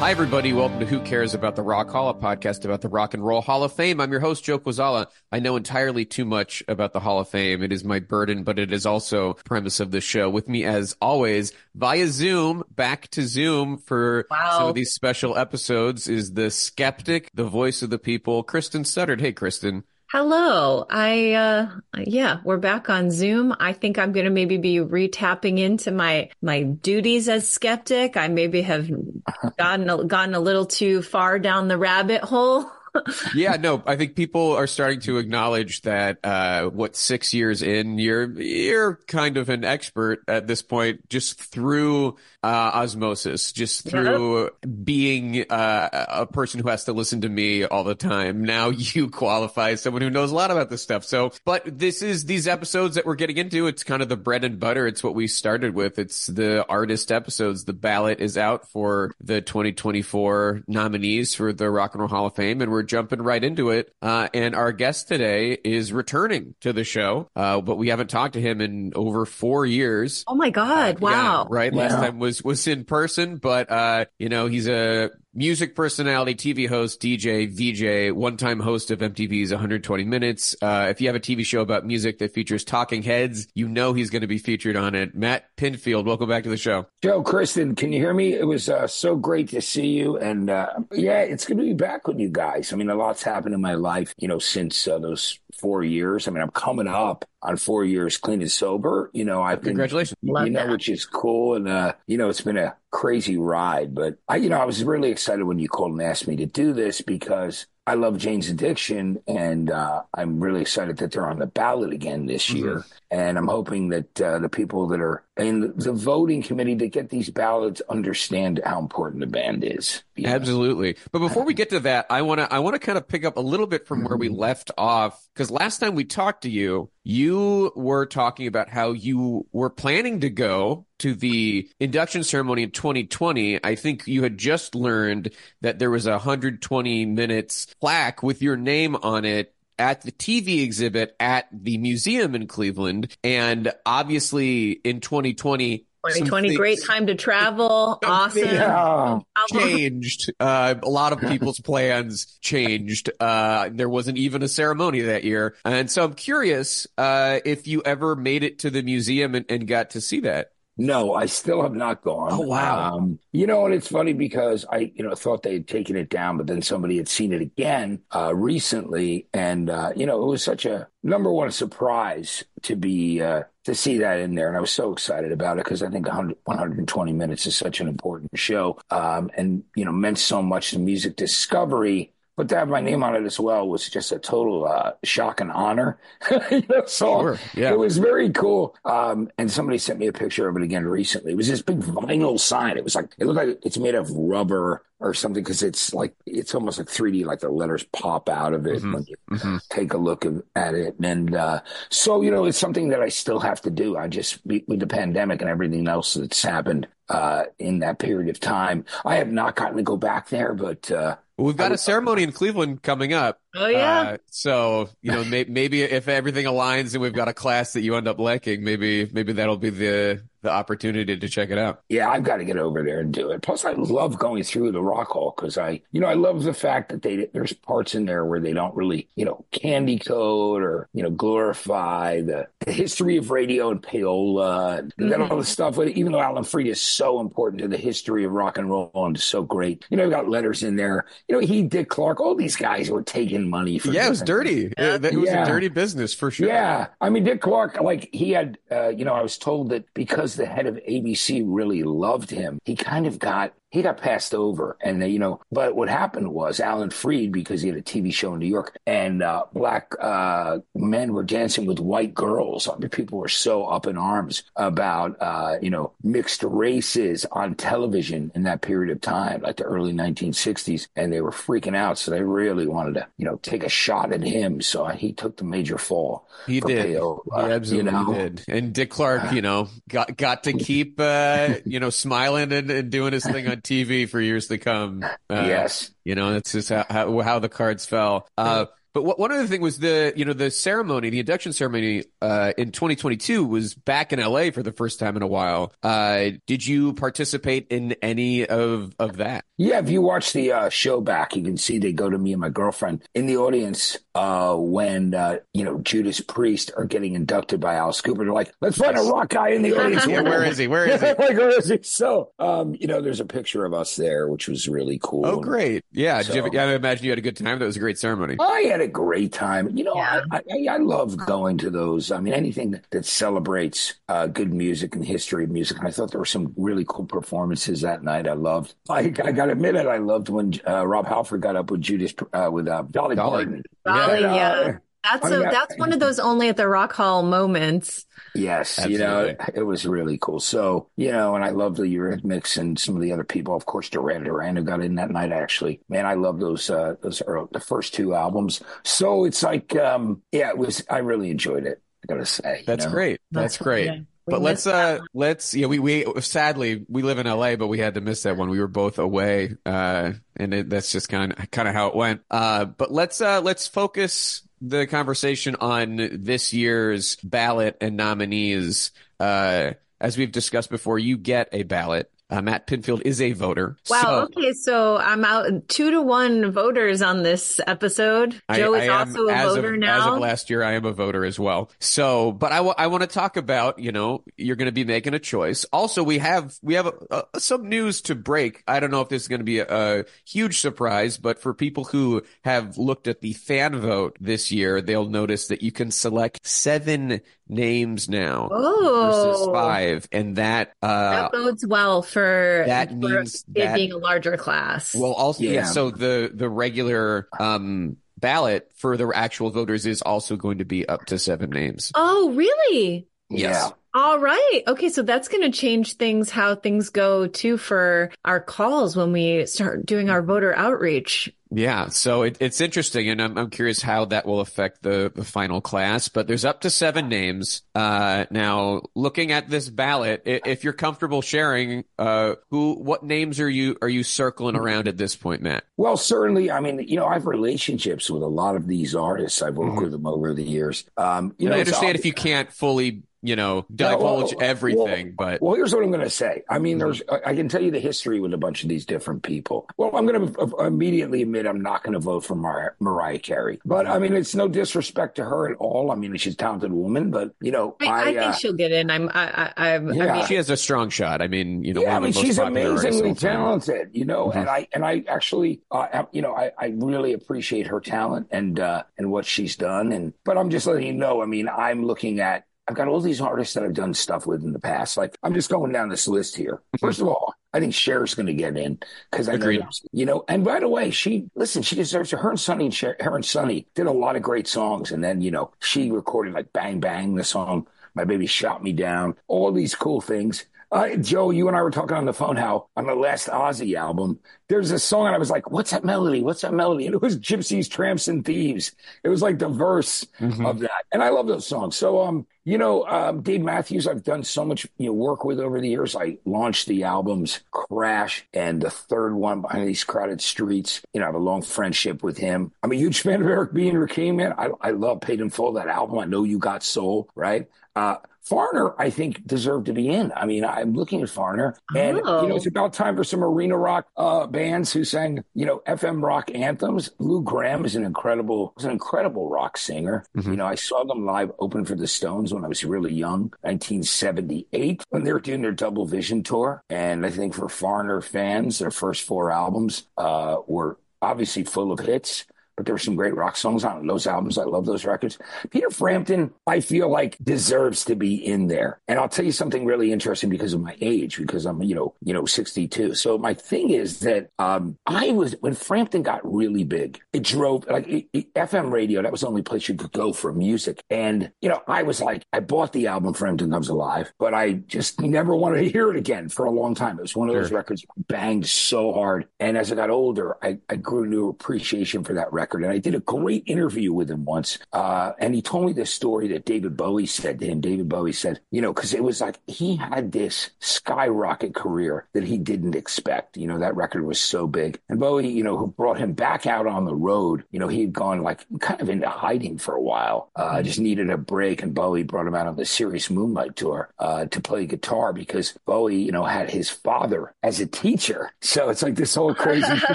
Hi, everybody. Welcome to Who Cares About the Rock Hall, a podcast about the Rock and Roll Hall of Fame. I'm your host, Joe Quazala. I know entirely too much about the Hall of Fame. It is my burden, but it is also premise of the show. With me, as always, via Zoom, back to Zoom for Wow. some of these special episodes, is the skeptic, the voice of the people, Kristen Studdard. Hey, Kristen. Hello. I uh yeah, we're back on Zoom. I think I'm going to maybe be retapping into my my duties as skeptic. I maybe have gotten a, gotten a little too far down the rabbit hole. yeah, no, I think people are starting to acknowledge that uh what 6 years in you're you're kind of an expert at this point just through uh osmosis, just through being uh a person who has to listen to me all the time. Now you qualify as someone who knows a lot about this stuff. So, but this is these episodes that we're getting into, it's kind of the bread and butter. It's what we started with. It's the artist episodes. The ballot is out for the 2024 nominees for the Rock and Roll Hall of Fame and we're jumping right into it. Uh, and our guest today is returning to the show, uh, but we haven't talked to him in over four years. Oh my god, wow. Yeah, right. Last time was was in person, but uh, you know, he's a music personality, TV host, DJ, VJ, one-time host of MTV's 120 Minutes. Uh, if you have a TV show about music that features talking heads, you know he's going to be featured on it. Matt Pinfield, welcome back to the show. Joe, Kristen, can you hear me? It was uh, so great to see you. And uh, yeah, it's good to be back with you guys. I mean, a lot's happened in my life, you know, since uh, those four years. I mean, I'm coming up on four years clean and sober. You know, I've been, Congratulations. Love you know, that. which is cool. And, uh, you know, it's been a crazy ride. But I, you know, I was really excited when you called and asked me to do this because I love Jane's Addiction, and uh, I'm really excited that they're on the ballot again this year. And I'm hoping that uh, the people that are in the voting committee that get these ballots understand how important the band is. know? Absolutely. But before we get to that, I want to I want to kind of pick up a little bit from where we left off cuz last time we talked to you, you were talking about how you were planning to go to the induction ceremony in 2020. I think you had just learned that there was a 120 minutes plaque with your name on it at the TV exhibit at the museum in Cleveland and obviously in 2020 some 2020 great time to travel. Awesome. Yeah. changed. Uh, a lot of people's plans changed. Uh, there wasn't even a ceremony that year. And so I'm curious uh, if you ever made it to the museum and, and got to see that. No, I still have not gone. Oh, wow. Um, you know, and it's funny because I, you know, thought they had taken it down, but then somebody had seen it again uh, recently, and uh, you know, it was such a number one surprise to be uh, to see that in there, and I was so excited about it because I think 100, 120 minutes is such an important show, um, and you know, meant so much to music discovery. But to have my name on it as well was just a total uh, shock and honor. you know, so Sure, yeah. it was very cool. Um, and somebody sent me a picture of it again recently. It was this big vinyl sign. It was like it looked like it's made of rubber or something because it's like it's almost like 3D, like the letters pop out of it Mhm, when you mhm. take a look at it. And uh, so you know, it's something that I still have to do. I just with the pandemic and everything else that's happened uh, in that period of time, I have not gotten to go back there, but. Uh, Well, we've got I a would- ceremony in Cleveland coming up. Oh yeah. Uh, so, you know, may, maybe if everything aligns and we've got a class that you end up liking, maybe maybe that'll be the the opportunity to check it out. Yeah, I've got to get over there and do it. Plus, I love going through the Rock Hall because I, you know, I love the fact that they there's parts in there where they don't really, you know, candy code or you know glorify the, the history of radio and payola and then all the stuff. But even though Alan Freed is so important to the history of rock and roll and so great, you know, we got letters in there. You know, he, Dick Clark, all these guys were taking money for. Yeah, it was different- dirty. Uh, It, was Yeah. a dirty business for sure. yeah, I mean Dick Clark, like he had, uh, you know, I was told that because the head of ABC really loved him, he kind of got he got passed over, and uh, you know, but what happened was Alan Freed, because he had a TV show in New York, and uh, black uh, men were dancing with white girls. I mean, people were so up in arms about, uh, you know, mixed races on television in that period of time, like the early 1960s, and they were freaking out. So they really wanted to, you know, take a shot at him. So he took the major fall. He did. payola, he absolutely you know? did. And Dick Clark, you know, got got to keep uh, you know, smiling and, and doing his thing on TV for years to come. Uh, yes. You know, that's just how, how how the cards fell. Uh, But what, one other thing was the you know the ceremony, the induction ceremony uh, in 2022 was back in LA for the first time in a while. Uh, did you participate in any of of that? Yeah, if you watch the uh, show back, you can see they go to me and my girlfriend in the audience uh, when uh, you know Judas Priest are getting inducted by Alice Cooper. They're like, "Let's find a rock guy in the audience." yeah, where is he? Where is he? like, where is he? So, um, you know, there's a picture of us there, which was really cool. Oh, great! Yeah, So- Did you, I imagine you had a good time. That was a great ceremony. I had a great time. You know, Yeah. I, I, I love going to those. I mean, anything that, that celebrates uh, good music and history of music. And I thought there were some really cool performances that night. I loved. I, I got to admit it. I loved when uh, Rob Halford got up with Judas uh, with uh, Dolly, Dolly. Parton. Dolly, And, uh, yeah. That's I mean, a, I- that's one of those only at the Rock Hall moments. Yes, you know, it was really cool. So, you know, and I love the Eurythmics and some of the other people. Of course, Duran Duran who got in that night. Actually, man, I love those uh, those early, the first two albums. So it's like, um, yeah, it was. I really enjoyed it. I gotta say, That's know? great. That's great. yeah. But let's uh let's yeah we we sadly we live in LA but we had to miss that one we were both away uh and it, that's just kind of kind of how it went uh but let's uh let's focus the conversation on this year's ballot and nominees uh as we've discussed before you get a ballot uh, Matt Pinfield is a voter Wow. so okay. So I'm out two to one voters on this episode. Joe I is am- also a voter of, As now. of last year, I am a voter as well. So, but I want to talk about, you know, you're going to be making a choice. Also, we have we have uh some news to break. I don't know if this is going to be a, a huge surprise, but for people who have looked at the fan vote this year, they'll notice that you can select seven names now versus oh, five, and that uh, that bodes well for, that for means it that- being a larger class. well, also, yeah. Yeah. So the the regular um ballot for the actual voters is also going to be up to seven names. oh, really? Yeah. All right. Okay. So that's going to change things, how things go too for our calls when we start doing our voter outreach. Yeah, so it, it's interesting, and I'm, I'm curious how that will affect the, the final class. But there's up to seven names. Uh, now, looking at this ballot, if you're comfortable sharing, uh, who, what names are you are you circling around at this point, Matt? Well, certainly. I mean, you know, I have relationships with a lot of these artists. I've worked Mhm. with them over the years. Um, you And know, I understand if you can't fully, you know, No, well, divulge everything, but Well, here's what I'm going to say. I mean, there's, I I can tell you the history with a bunch of these different people. Well, I'm going to immediately admit I'm not going to vote for Mar- Mariah Carey. But I mean, it's no disrespect to her at all. I mean, she's a talented woman, but you know, I, I, I, think uh, she'll get in. I'm, I, I, I'm, Yeah. I mean, she has a strong shot. I mean, you know, yeah, I mean, of the most she's popular artists of amazingly talented, you know, Mhm. and I and I actually, uh, you know, I, I really appreciate her talent and uh, and what she's done. And but I'm just letting you know. I mean, I'm looking at. I've got all these artists that I've done stuff with in the past. Like I'm just going down this list here. Mm-hmm. First of all, I think Cher's going to get in because I know, Agreed. there's- you know. And by the way, she listen. She deserves it. Her and Sonny and Cher, her and Sonny did a lot of great songs, and then you know she recorded like "Bang Bang," the song "My Baby Shot Me Down," all these cool things. Uh, Joe, you and I were talking on the phone how on the last Ozzy album, there's a song and I was like, what's that melody? What's that melody? And it was Gypsies, Tramps, and Thieves. It was like the verse Mhm. of that. And I love those songs. So, um, you know, um, Dave Matthews, I've done so much you know, work with over the years. I launched the albums Crash and the third one behind these crowded streets. You know, I have a long friendship with him. I'm a huge fan of Eric B. and Rakim, man. I, I love Paid in Full, that album. I know you got soul, right? Uh, Foreigner, I think, deserved to be in. I mean, I'm looking at Foreigner, and you know, Oh. it's about time for some arena rock uh, bands who sang, you know, FM rock anthems. Lou Gramm is an incredible, is an incredible rock singer. Mhm. You know, I saw them live open for the Stones when I was really young, 1978, when they were doing their Double Vision tour. And I think for Foreigner fans, their first four albums uh, were obviously full of hits. But there were some great rock songs on those albums. I love those records. Peter Frampton, I feel like deserves to be in there. And I'll tell you something really interesting because of my age, because I'm, you know, you know, 62. So my thing is that um, I was when Frampton got really big, it drove like it, it- FM radio. That was the only place you could go for music. And you know, I was like, I bought the album Frampton Comes Alive, but I just never wanted to hear it again for a long time. It was one of those Sure. records banged so hard. And as I got older, I, I grew a new appreciation for that record. Record. And I did a great interview with him once. Uh, and he told me this story that David Bowie said to him. David Bowie said, you know, because it was like he had this skyrocket career that he didn't expect. You know, that record was so big. And Bowie, you know, who brought him back out on the road, you know, he had gone like kind of into hiding for a while, uh, just needed a break. And Bowie brought him out on the Serious Moonlight tour uh, to play guitar because Bowie, you know, had his father as a teacher. So it's like this whole crazy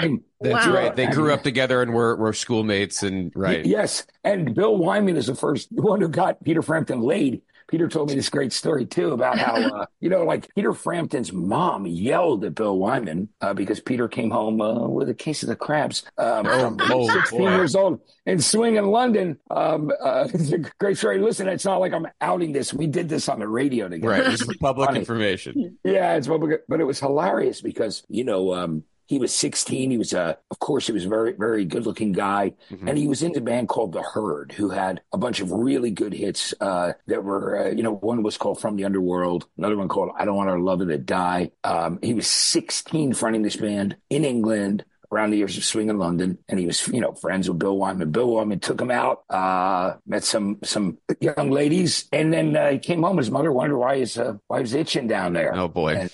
thing. That's Wow. right. They grew up together and were, were schoolmates and right. Yes. And Bill Wyman is the first one who got Peter Frampton laid. Peter told me this great story too about how, uh, you know, like Peter Frampton's mom yelled at Bill Wyman uh, because Peter came home uh, with a case of the crabs. Um, Oh, from oh, 16 boy. years old and swing in London. Um, uh, it's a great story. Listen, it's not like I'm outing this. We did this on the radio together. Right. This is public Funny. information. Yeah, it's public, but it was hilarious because you know um, he was 16. He was, a, of course, he was a very, very good-looking guy, Mhm. and he was in a band called The Herd, who had a bunch of really good hits uh, that were, uh, you know, one was called From the Underworld, another one called I Don't Want Our Lover to Die. Um, he was 16 fronting this band in England. Around the years of swing in London, and he was, you know, friends with Bill Wyman. Bill Wyman took him out, uh, met some some young ladies, and then uh, he came home. His mother wondered why his uh, why he was itching down there. Oh boy. And,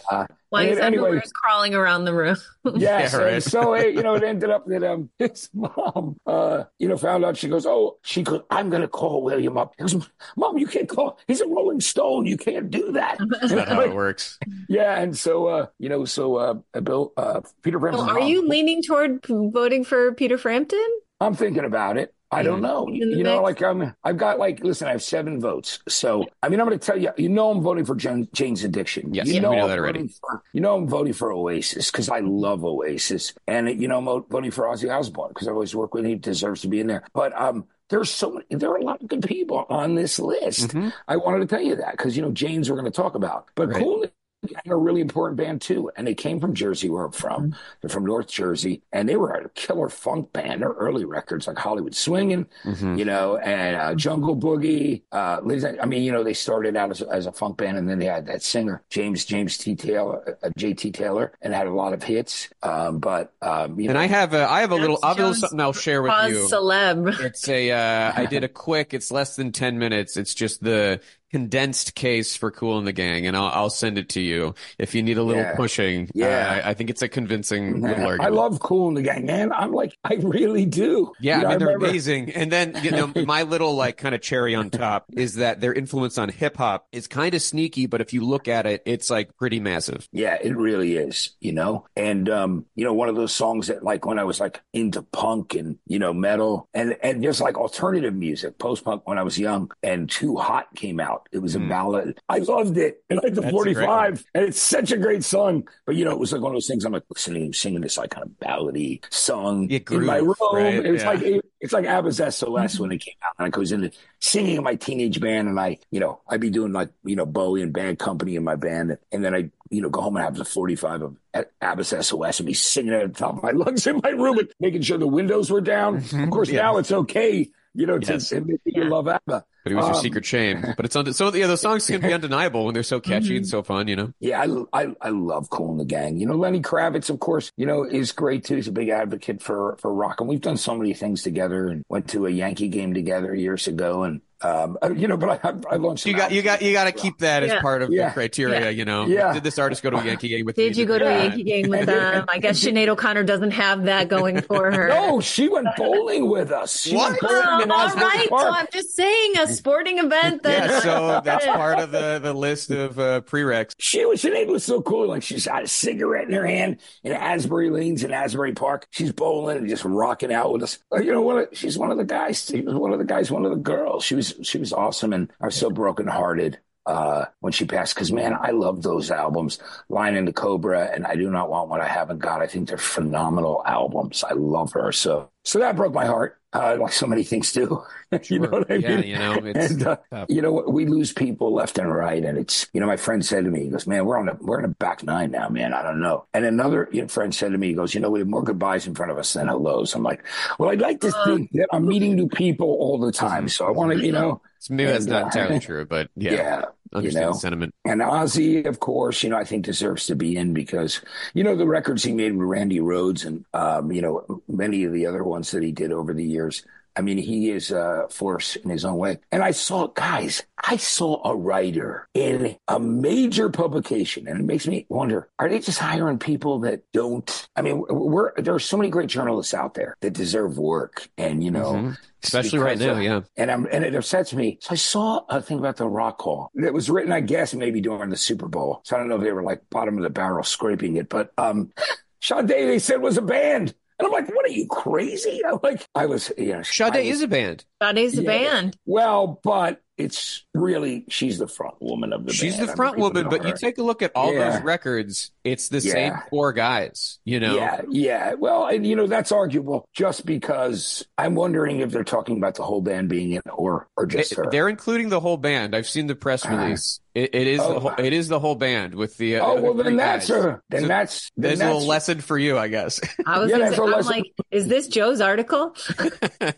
uh, Why and is anyway, everywhere crawling around the room? Yes, Yeah, right. so it, you know, it ended up that um his mom, uh, you know, found out. She goes, "Oh, she goes, I'm going to call William up." He goes, "Mom, you can't call. He's a Rolling Stone. You can't do that." That's not how it works. yeah, and so uh, you know, so uh, Bill, uh, Peter Well, Frampton's are mom- you leaning toward voting for Peter Frampton? I'm thinking about it. I don't know. You know, mix? like I'm, I've got like, listen, I have seven votes. So, I mean, I'm going to tell you, you know, I'm voting for Jen, Jane's Addiction. Yes, you we know, know I'm that already. voting For, you know, I'm voting for Oasis because I love Oasis, and you know, I'm voting for Ozzy Osbourne because I always work with him. He deserves to be in there. But um, there's so many, there are a lot of good people on this list. Mhm. I wanted to tell you that because you know, Jane's we're going to talk about, but Right. Cool. Had a really important band too, and they came from Jersey, where I'm from. They're from North Jersey, and they were a killer funk band. Their early records, like Hollywood Swinging, Mhm. you know, and uh, Jungle Boogie. Uh, I mean, you know, they started out as, as a funk band, and then they had that singer James James T Taylor, uh, J.T. Taylor, and had a lot of hits. Um, but um, you And know, I have a, I have a little, I have a little something I'll share with you. celeb. It's a, uh, I did a quick, it's less than 10 minutes. It's just the condensed case for Kool and the Gang, and I'll, I'll send it to you if you need a little Yeah. pushing. Yeah. Uh, I think it's a convincing Man, little I love Kool and the Gang, man. I'm like, I really do. Yeah, You know, I mean they're remember- amazing. And then you know my little like kind of cherry on top is that their influence on hip hop is kind of sneaky, but if you look at it, it's like pretty massive. Yeah, it really is, you know? And um, you know, one of those songs that like when I was like into punk and, you know, metal and and just like alternative music, post punk when I was young and Too Hot came out. It was a Hmm. ballad. I loved it. And I like the That's 45 and it's such a great song. But you know, it was like one of those things I'm like listening singing this like kind of ballady song Yeah, in my room. right? It was Yeah. like it's like Abba's SOS when it came out. And I goes into singing in my teenage band and I, you know, I'd be doing like, you know, Bowie and Bad Company in my band. And then I, you know, go home and have the 45 of Abba's SOS and be singing at the top of my lungs in my room and making sure the windows were down. Of course, Yeah. now it's okay, you know, to Yes. admit that you love Abba. But it was your Um, secret shame. But it's on. So yeah, those songs can be undeniable when they're so catchy and so fun. You know. Yeah, I, I, I love Kool and the Gang. You know, Lenny Kravitz, of course, you know, is great too. He's a big advocate for, for rock. And we've done so many things together and went to a Yankee game together years ago. And, um, uh, you know, but I, I launched. You some got you got you got to keep that as part of Yeah. the criteria. Yeah. You know. Yeah. Did this artist go to a Yankee game with me? Did you go to Yeah. a Yankee game with them? I guess Sinead O'Connor doesn't have that going for her. No, she went bowling with us. She What? went bowling Oh, in all Asbury right, so I'm just saying a sporting event that. Yeah, so that's part of the, the list of uh, prereqs. She was, Sinead was so cool. Like she's got a cigarette in her hand in Asbury Lanes in Asbury Park. She's bowling and just rocking out with us. Like, you know, one of, she's one of the guys. She was one of the guys, one of the girls. She was, she was awesome. And I was so brokenhearted uh, when she passed. Cause man, I love those albums, Lion and the Cobra and I Do Not Want What I Haven't Got. I think they're phenomenal albums. I love her. So, so that broke my heart. Uh, like so many things do. you know what I Yeah, mean? you know, it's and, uh, you know, we lose people left and right. And it's, you know, my friend said to me, he goes, man, we're on a, we're in a back nine now, man. I don't know. And another you know, friend said to me, he goes, you know, we have more goodbyes in front of us than hellos. I'm like, well, I'd like to think that I'm meeting new people all the time. So I want to, you know, So maybe that's And, not uh, entirely true, but yeah, yeah, understand know. the sentiment. and Ozzy, of course, you know, I think deserves to be in because, you know, the records he made with Randy Rhoads and, um, you know, many of the other ones that he did over the years. I mean, he is a force in his own way. And I saw, guys, I saw a writer in a major publication, and it makes me wonder: Are they just hiring people that don't? I mean, we're there are so many great journalists out there that deserve work, and you know. Mm-hmm. Especially right now, of, yeah. And I'm and it upsets me. So I saw a thing about the Rock Hall. It was written, I guess, maybe during the Super Bowl. So I don't know if they were like bottom of the barrel scraping it, but um Sade, they said was a band. And I'm like, what are you crazy? I'm like, I was, yeah. know, Sade was, is a band. Sade's a band. Well, but it's really she's the front woman of the she's band. the front woman but her. you take a look at all yeah. those records it's the yeah. same four guys you know? Yeah yeah. Well and you know that's arguable just because i'm wondering if they're talking about the whole band being in or or just it, her they're including the whole band. I've seen the press uh-huh. release. Uh, it, it is oh, the whole, it is the whole band with the uh, oh well then that's a then so that's then there's that's, a little lesson for you i guess. I was yeah, say, I'm like is this joe's article?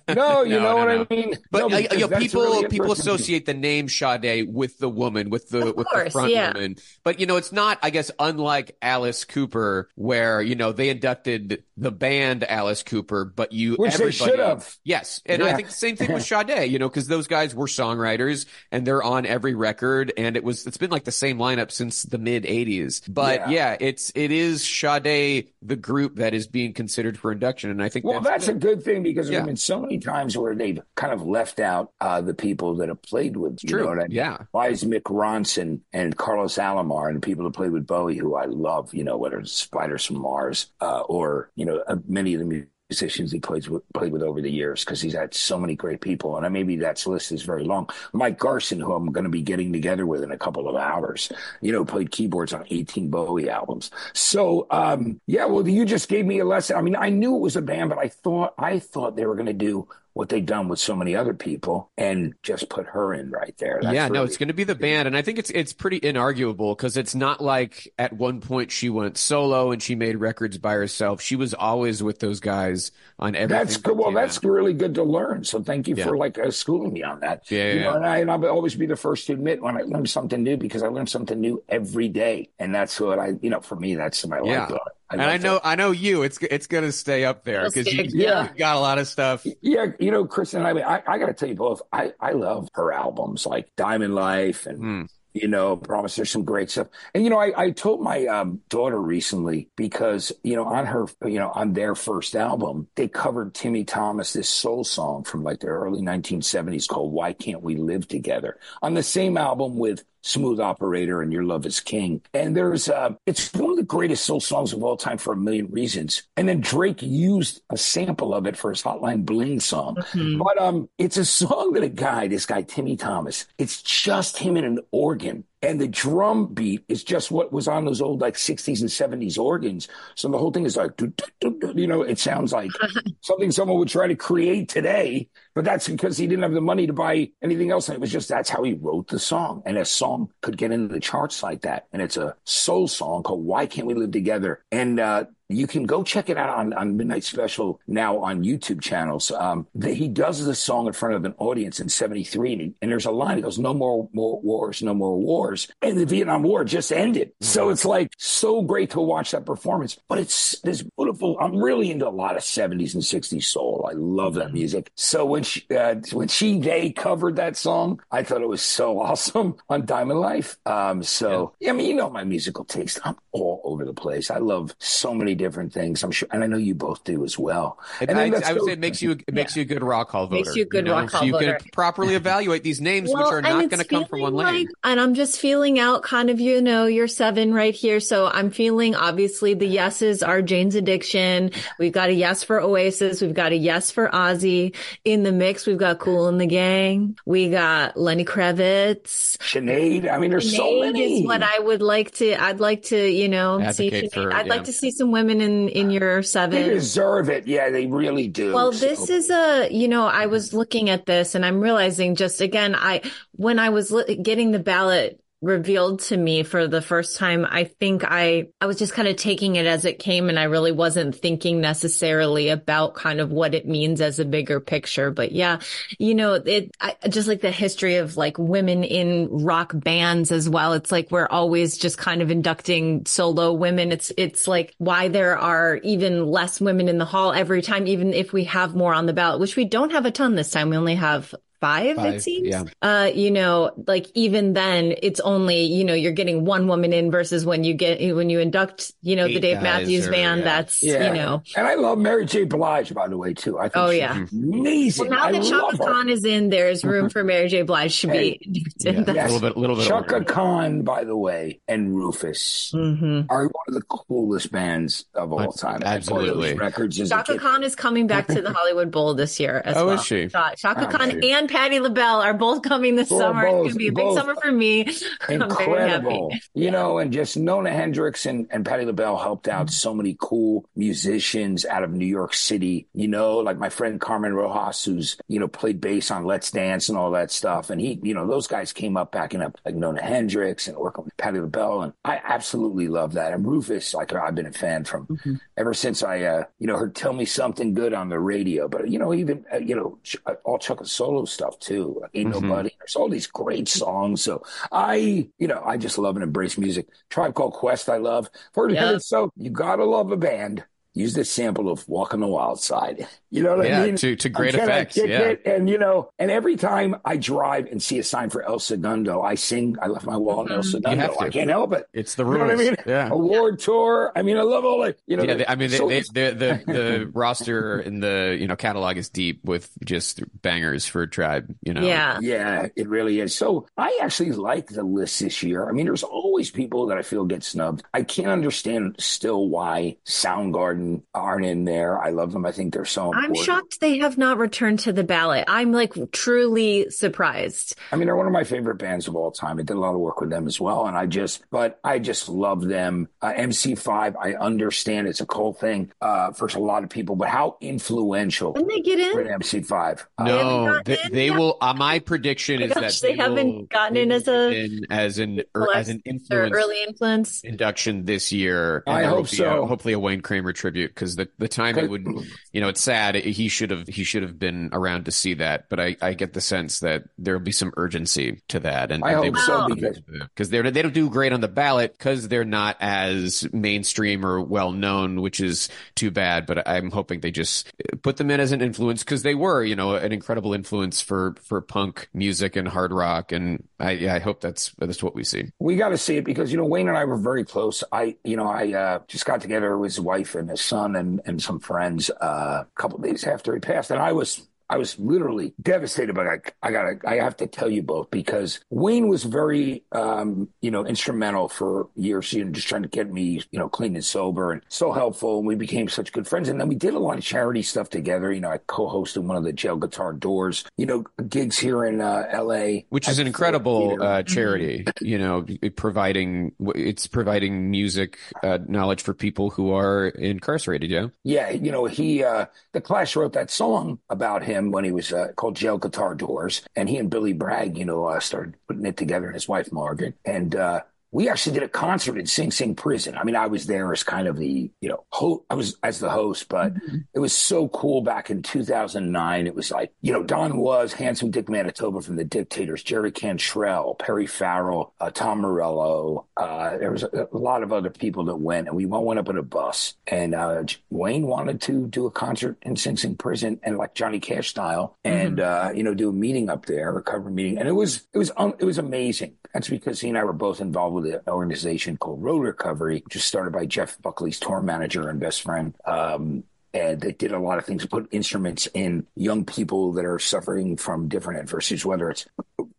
No you no, know no, what no. i mean? But no, you know, people really people associate the name Sade with the woman, with the of with course, the front yeah. woman. But you know, it's not, I guess, unlike Alice Cooper, where you know they inducted the band Alice Cooper, but you which they should have. Yes, and yeah. I think the same thing with Sade. You know, because those guys were songwriters and they're on every record, and it was it's been like the same lineup since the mid '80s. But yeah, yeah it's it is Sade the group that is being considered for induction, and I think well, that's, that's a good thing because yeah. there's been so many times where they've kind of left out uh, the people that have played with. You True. I mean? Yeah. Why is Mick Ronson and Carlos Alomar and the people that played with Bowie, who I love, you know, whether it's Spiders from Mars uh, or, you know, uh, many of the musicians he plays with, played with over the years because he's had so many great people. And maybe that list is very long. Mike Garson, who I'm going to be getting together with in a couple of hours, you know, played keyboards on 18 Bowie albums. So, um, yeah, well, you just gave me a lesson. I mean, I knew it was a band, but I thought, I thought they were going to do what they've done with so many other people and just put her in right there. That's yeah, really, no, it's going to be the band, and I think it's it's pretty inarguable because it's not like at one point she went solo and she made records by herself. She was always with those guys on everything. That's good. Well, that's out. really good to learn. So thank you yeah. for like uh, schooling me on that. Yeah, you yeah. Know, and, I, and I'll always be the first to admit when I learn something new because I learn something new every day, and that's what I, you know, for me, that's my yeah. life. I and I know, that. I know you. It's it's going to stay up there because you, yeah. you got a lot of stuff. Yeah, you know, Chris and I. I, I got to tell you both. I I love her albums like Diamond Life and. Mm. You know, promise there's some great stuff. And, you know, I, I told my um, daughter recently because, you know, on her, you know, on their first album, they covered Timmy Thomas, this soul song from like the early 1970s called Why Can't We Live Together on the same album with Smooth Operator and Your Love is King. And there's, uh, it's one of the greatest soul songs of all time for a million reasons. And then Drake used a sample of it for his Hotline Bling song. Mm-hmm. But um, it's a song that a guy, this guy, Timmy Thomas, it's just him and an organ and the drum beat is just what was on those old like 60s and 70s organs. So the whole thing is like, you know, it sounds like something someone would try to create today, but that's because he didn't have the money to buy anything else. And it was just that's how he wrote the song. And a song could get into the charts like that. And it's a soul song called Why Can't We Live Together? And uh, you can go check it out on, on Midnight Special now on YouTube channels. Um, the, he does the song in front of an audience in 73 and, and, there's a line, he goes, no more, more wars, no more wars. And the Vietnam War just ended. So mm-hmm. it's like so great to watch that performance, but it's this beautiful. I'm really into a lot of 70s and 60s soul. I love that music. So when she, uh, when she, they covered that song, I thought it was so awesome on Diamond Life. Um, so, yeah. I mean, you know, my musical taste, I'm all over the place. I love so many different things. I'm sure, and I know you both do as well. And, and I, I, would say it makes you it yeah. makes you a good rock hall voter. Makes you a good you know? rock hall so you voter. can properly evaluate these names, well, which are not going to come from one lane. Like, and I'm just feeling out kind of you know your seven right here. So I'm feeling obviously the yeses are Jane's Addiction. We've got a yes for Oasis. We've got a yes for Ozzy. In the mix, we've got Kool and the Gang. We got Lenny Kravitz. Sinead. I mean, there's Sinead so many. Is what I would like to. I'd like to you know Advocate see. For, I'd yeah. like to see some women in in your seven. They deserve it. Yeah, they really do. Well, so. this is a, you know, I was looking at this and I'm realizing just again, I, when I was li- getting the ballot revealed to me for the first time, I think I, I was just kind of taking it as it came and I really wasn't thinking necessarily about kind of what it means as a bigger picture. But yeah, you know, it, I, just like the history of like women in rock bands as well. It's like we're always just kind of inducting solo women. It's, it's like why there are even less women in the hall every time, even if we have more on the ballot, which we don't have a ton this time. We only have five, Five, it seems. yeah. Uh, you know, like even then it's only, you know, you're getting one woman in versus when you get, when you induct, you know, the Dave Matthews or- Band, yeah. that's, Yeah. you know, And I love Mary J. Blige, by the way, too. I think Oh, she's yeah. amazing. well, now I that love Chaka her. Khan is in, there's room for Mary J. Blige to Hey. be Yeah. inducted. Yes. A little bit, a little bit. Chaka older. Khan, by the way, and Rufus hmm are one of the coolest bands of all time. I bought Absolutely. records as a Chaka kid. Khan is coming back to the Hollywood Bowl this year as Oh, well. is she? Sha- Chaka Oh, Khan she- and Patti LaBelle are both coming this Well, summer. both- it's going to be a big summer for me. I'm very incredible. happy. You know, and just Nona Hendryx and, and Patti LaBelle helped out Mm-hmm. so many cool musicians out of New York City. You know, like my friend Carmine Rojas, who's, you know, played bass on Let's Dance and all that stuff. And he, you know, those guys came up backing up like Nona Hendryx and working with Patti LaBelle. And I absolutely love that. And Rufus, like I've been a fan from Mm-hmm. ever since I, uh, you know, heard Tell Me Something Good on the radio. But, you know, even, uh, you know, Ch- uh, all Chuck solo stuff too. Like, Ain't Mhm. Nobody. There's all these great songs. So I, you know, I just love and embrace music. Tribe Called Quest, I love. For Yeah. yeah. so you gotta love a band. Use this sample of "Walk on the Wild Side." You know what Yeah, I mean? to to great effect. Yeah. it. And you know, and every time I drive and see a sign for El Segundo, I sing. I left my wallet in El Mhm. Segundo. I can't help it. It's the You know what I mean? Yeah. Award tour. I mean, I love all the. You know, Yeah, the- I mean, so they, it's- the the the roster in the you know catalog is deep with just bangers for a Tribe. You know, Yeah. Yeah, it really is. So I actually like the list this year. I mean, there's always people that I feel get snubbed. I can't understand still why Soundgarden aren't in there. I love them. I think they're so important. I'm shocked they have not returned to the ballot. I'm like truly surprised. I mean, they're one of my favorite bands of all time. I did a lot of work with them as well. And I just, but I just love them. Uh, MC5, I understand it's a cool thing uh, for a lot of people, but how influential Didn't they get for in? MC5? Uh, They No, gotten they, they will. Uh, my prediction is Gosh, that they haven't will- gotten they in as a- in as an or as an Their influence early influence. induction this year. I hope so. A, hopefully, a Wayne Kramer tribute because the the timing would. You know, it's sad. He should have he should have been around to see that. But I, I get the sense that there will be some urgency to that, and I and hope so, because- because they're they don't do great on the ballot because they're not as mainstream or well known, which is too bad. But I'm hoping they just put them in as an influence because they were, you know, an incredible influence for for punk music and hard rock, and I yeah, I hope that's that's what we see. We got to see it because you know Wayne and I were very close. I you know I uh, just got together with his wife and his son and and some friends uh, a couple days after he passed, and I was. I was literally devastated, but I, I gotta, I have to tell you both because Wayne was very, um, you know, instrumental for years, you know, just trying to get me, you know, clean and sober and so helpful. And we became such good friends. And then we did a lot of charity stuff together. You know, I co-hosted one of the jail guitar doors, you know, gigs here in uh, L.A., which is an incredible uh, charity. You know, providing it's providing music uh, knowledge for people who are incarcerated. Yeah, Yeah, you know, he uh the Clash wrote that song about him when he was uh, called Jail Guitar Doors, and he and Billy Bragg, you know, uh, started putting it together, and his wife Margaret, and uh we actually did a concert in Sing Sing Prison. I mean, I was there as kind of the, you know, ho- I was as the host, but it was so cool back in 2009. It was like, you know, Don was Handsome Dick Manitoba from the Dictators, Jerry Cantrell, Perry Farrell, uh, Tom Morello. Uh, there was a, a lot of other people that went, and we all went up in a bus. And uh, Wayne wanted to do a concert in Sing Sing Prison, and like Johnny Cash style, and uh, you know, do a meeting up there, a cover meeting, and it was it was un- it was amazing. That's because he and I were both involved with an organization called Road Recovery, which was started by Jeff Buckley's tour manager and best friend. Um, and they did a lot of things, put instruments in young people that are suffering from different adversities, whether it's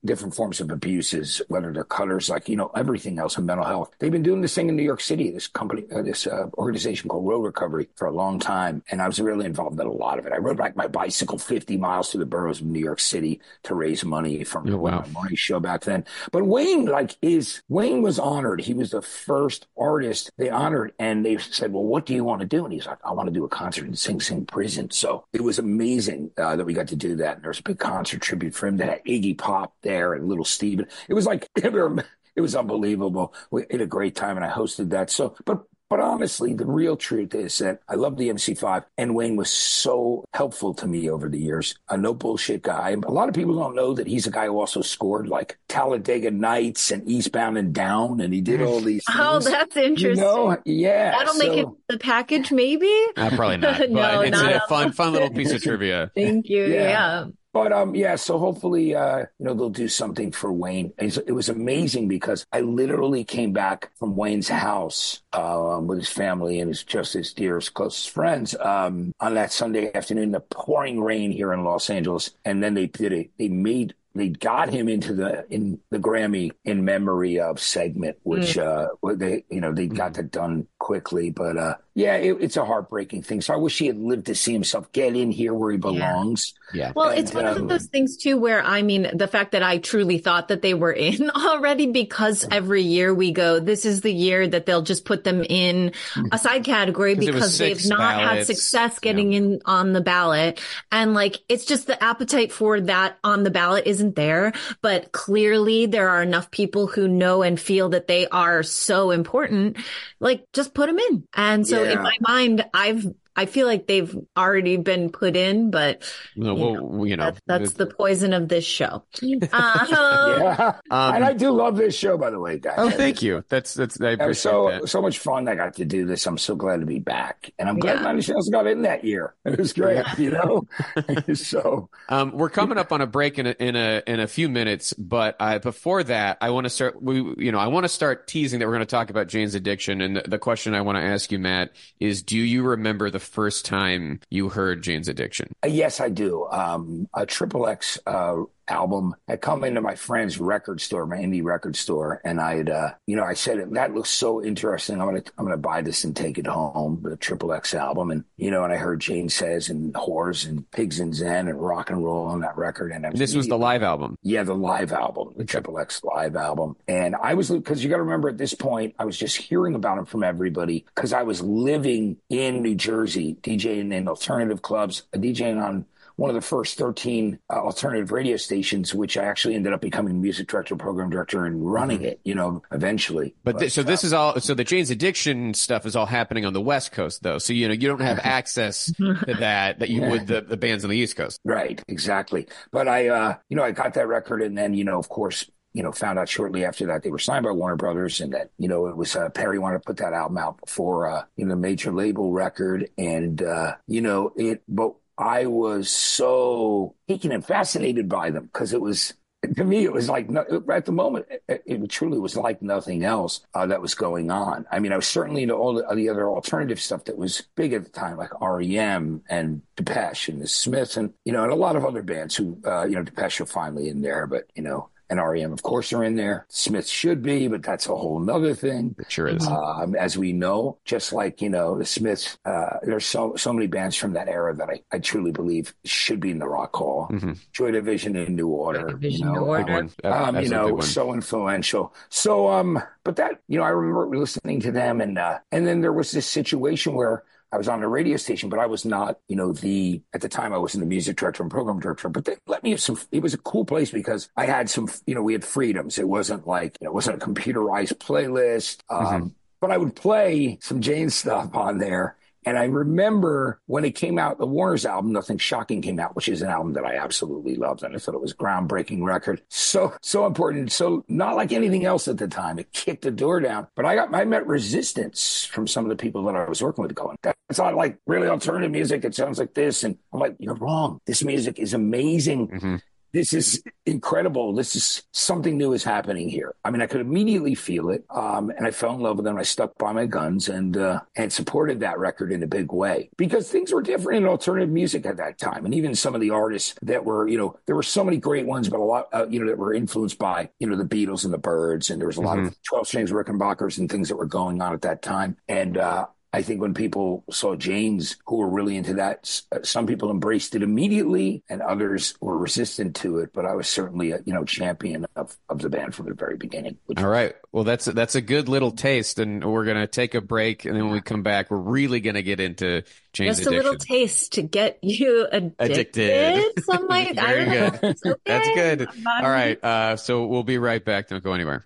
different forms of abuses, whether they're cutters, like, you know, everything else in mental health. They've been doing this thing in New York City, this company, uh, this uh, organization called Road Recovery for a long time. And I was really involved in a lot of it. I rode like my bicycle 50 miles through the boroughs of New York City to raise money from Oh, wow. my morning show back then. But Wayne, like, is Wayne was honored. He was the first artist they honored. And they said, Well, what do you want to do? And he's like, I want to do a concert in Sing Sing Prison. So it was amazing uh, that we got to do that. And there was a big concert tribute for him that had Iggy Pop there. There and Little Steven. It was like it was unbelievable. We had a great time, and I hosted that. So, but but honestly, the real truth is that I love the MC5, and Wayne was so helpful to me over the years. A no bullshit guy. A lot of people don't know that he's a guy who also scored like Talladega Nights and Eastbound and Down, and he did all these. Oh, that's interesting. You know? Yeah, that'll so, make it the package, maybe. Uh, probably not. no, it's not a fun, fun little piece of trivia. Thank you. yeah. yeah. But um, yeah, so hopefully, uh, you know, they'll do something for Wayne. It was amazing because I literally came back from Wayne's house um, with his family and his just his dearest, closest friends um, on that Sunday afternoon. The pouring rain here in Los Angeles, and then they did it. They made they got him into the in the Grammy in memory of segment, which mm. uh, they you know they got that done quickly, but uh, yeah, it, it's a heartbreaking thing. So I wish he had lived to see himself get in here where he belongs. Yeah. Well, and, it's one um, of those things too where I mean, the fact that I truly thought that they were in already because every year we go, this is the year that they'll just put them in a side category because they've not ballots. had success getting yeah. in on the ballot. And like, it's just the appetite for that on the ballot isn't there, but clearly there are enough people who know and feel that they are so important. Like, just put them in. And so yeah. In my mind, I've I feel like they've already been put in, but no, well, know, you know that, that's the poison of this show. Uh, yeah, um, and I do love this show, by the way, guys. Oh, thank you. That's that's I appreciate so that. so much fun. I got to do this. I'm so glad to be back, and I'm glad yeah. Nine Inch got in that year. It was great, yeah. you know. so um, we're coming up on a break in a in a in a few minutes, but uh, before that, I want to start. We you know I want to start teasing that we're going to talk about Jane's addiction, and the, the question I want to ask you, Matt, is do you remember the first time you heard Jane's Addiction? Yes, I do. Um, a Triple X uh, album. I come into my friend's record store, my indie record store, and I'd, uh, you know, I said that looks so interesting. I'm gonna, I'm gonna buy this and take it home. The Triple X album, and you know, and I heard Jane says and Whores and Pigs and Zen and rock and roll on that record. And was, this was the live album. Yeah, the live album, the Triple X live album. And I was because you got to remember at this point, I was just hearing about it from everybody because I was living in New Jersey, DJing in alternative clubs, DJing on one of the first 13 uh, alternative radio stations, which I actually ended up becoming music director, program director, and running mm-hmm. it, you know, eventually. But, but th- so uh, this is all, so the Jane's Addiction stuff is all happening on the West Coast, though. So, you know, you don't have access to that, that you yeah. would the, the bands on the East Coast. Right, exactly. But I, uh, you know, I got that record and then, you know, of course, you know, found out shortly after that they were signed by Warner Brothers and that, you know, it was, uh, Perry wanted to put that album out before, uh, you know, major label record. And, uh, you know, it, but I was so taken and fascinated by them because it was to me, it was like at the moment, it, it truly was like nothing else uh, that was going on. I mean, I was certainly into all the, the, other alternative stuff that was big at the time, like REM and Depeche and the Smiths, and you know, and a lot of other bands who, uh, you know, Depeche are finally in there, but you know, and REM, of course, are in there. Smith should be, but that's a whole nother thing. It sure is. Um, as we know, just like, you know, the Smiths, uh, there's so, so many bands from that era that I, I truly believe should be in the Rock Hall. Mm-hmm. Joy Division and New Order. Division, you know, New Order. Um, you know, so influential. So, um, but that, you know, I remember listening to them and, uh, and then there was this situation where I was on a radio station, but I was not, you know, the, at the time I wasn't the music director and program director, but they let me have some, it was a cool place because I had some, you know, we had freedoms. It wasn't like, you know, it wasn't a computerized playlist. Um, mm-hmm. But I would play some Jane stuff on there and I remember when it came out, the Warner's album, Nothing Shocking came out, which is an album that I absolutely loved. And I thought it was groundbreaking record. So, so important. So not like anything else at the time. It kicked the door down, but I got, I met resistance from some of the people that I was working with going, that's not like really alternative music. It sounds like this. And I'm like, you're wrong. This music is amazing. Mm-hmm this is incredible. This is something new is happening here. I mean, I could immediately feel it. Um, and I fell in love with them. I stuck by my guns and, uh, and supported that record in a big way because things were different in alternative music at that time. And even some of the artists that were, you know, there were so many great ones, but a lot, uh, you know, that were influenced by, you know, the Beatles and the Byrds. And there was a lot mm-hmm. of 12 strings Rickenbackers and things that were going on at that time. And, uh, I think when people saw Jane's, who were really into that, uh, some people embraced it immediately, and others were resistant to it. But I was certainly a you know champion of, of the band from the very beginning. All right, well that's that's a good little taste, and we're gonna take a break, and then when we come back, we're really gonna get into Jane's Just addiction. a little taste to get you addicted. Addicted. Some might, I Very don't know. good. It's okay. That's good. All right, uh, so we'll be right back. Don't go anywhere.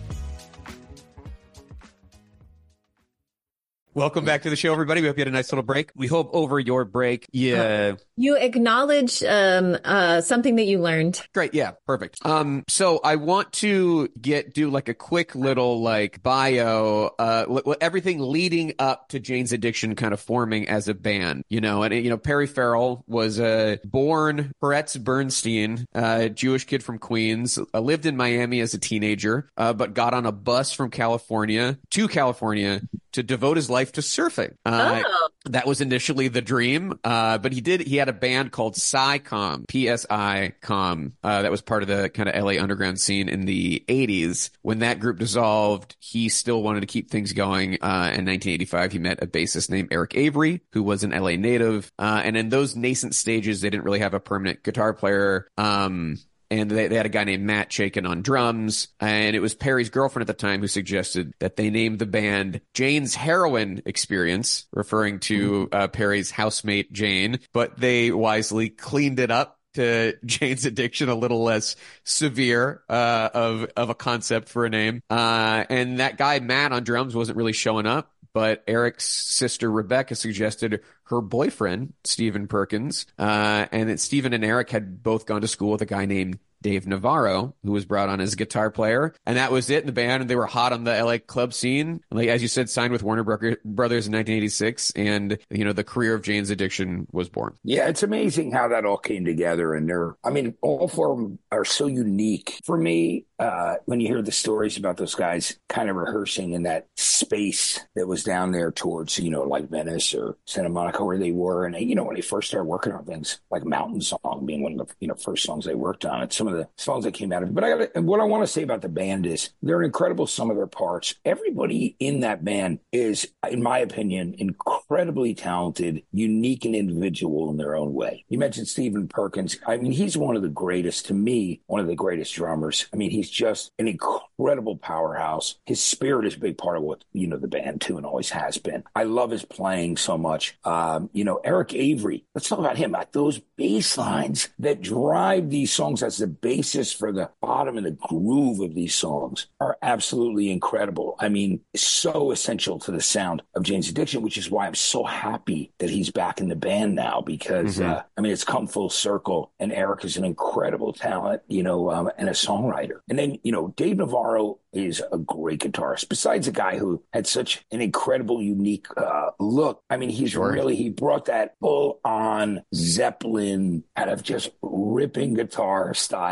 Welcome back to the show, everybody. We hope you had a nice little break. We hope over your break, yeah, You acknowledge um, uh, something that you learned. Great. Yeah. Perfect. Um, so I want to get, do like a quick little like bio, uh, l- l- everything leading up to Jane's Addiction kind of forming as a band, you know, and, you know, Perry Farrell was, uh, born Peretz Bernstein, uh, Jewish kid from Queens, uh, lived in Miami as a teenager, uh, but got on a bus from California to California to devote his life to surfing. Uh, Oh. that was initially the dream, uh, but he did. He had a band called PsiCom, P S I Com, uh, that was part of the kind of LA underground scene in the '80s. When that group dissolved, he still wanted to keep things going. Uh, in 1985, he met a bassist named Eric Avery, who was an LA native, uh, and in those nascent stages, they didn't really have a permanent guitar player. Um, and they, they had a guy named Matt Chaikin on drums. And it was Perry's girlfriend at the time who suggested that they name the band Jane's Heroin Experience, referring to uh, Perry's housemate Jane. But they wisely cleaned it up to Jane's addiction a little less severe uh, of of a concept for a name. Uh, and that guy Matt on drums wasn't really showing up. But Eric's sister Rebecca suggested her boyfriend Stephen Perkins, uh, and that Stephen and Eric had both gone to school with a guy named Dave Navarro, who was brought on as a guitar player, and that was it in the band. And they were hot on the LA club scene. Like as you said, signed with Warner Brothers in 1986, and you know the career of Jane's Addiction was born. Yeah, it's amazing how that all came together. And they're, I mean, all four of them are so unique. For me, uh, when you hear the stories about those guys kind of rehearsing in that space that was down there towards, you know, like Venice or Santa Monica where they were. And, you know, when they first started working on things, like Mountain Song being one of the, you know, first songs they worked on, it's some of the songs that came out of it. But I got what I want to say about the band is they're an incredible sum of their parts. Everybody in that band is, in my opinion, incredibly talented, unique and individual in their own way. You mentioned Stephen Perkins. I mean, he's one of the greatest, to me, one of the greatest drummers. I mean, he's just an incredible powerhouse. His spirit is a big part of what, you know, the band too, and always has been. I love his playing so much. Um, you know, Eric Avery, let's talk about him. Those bass lines that drive these songs as the basis for the bottom and the groove of these songs are absolutely incredible. I mean, so essential to the sound of Jane's Addiction, which is why I'm so happy that he's back in the band now because, mm-hmm. uh, I mean, it's come full circle and Eric is an incredible talent, you know, um, and a songwriter. And then, you know, Dave Navarro is a great guitarist. Besides a guy who had such an incredible, unique uh, look. I mean, he's sure. really he brought that full on Zeppelin out of just ripping guitar style.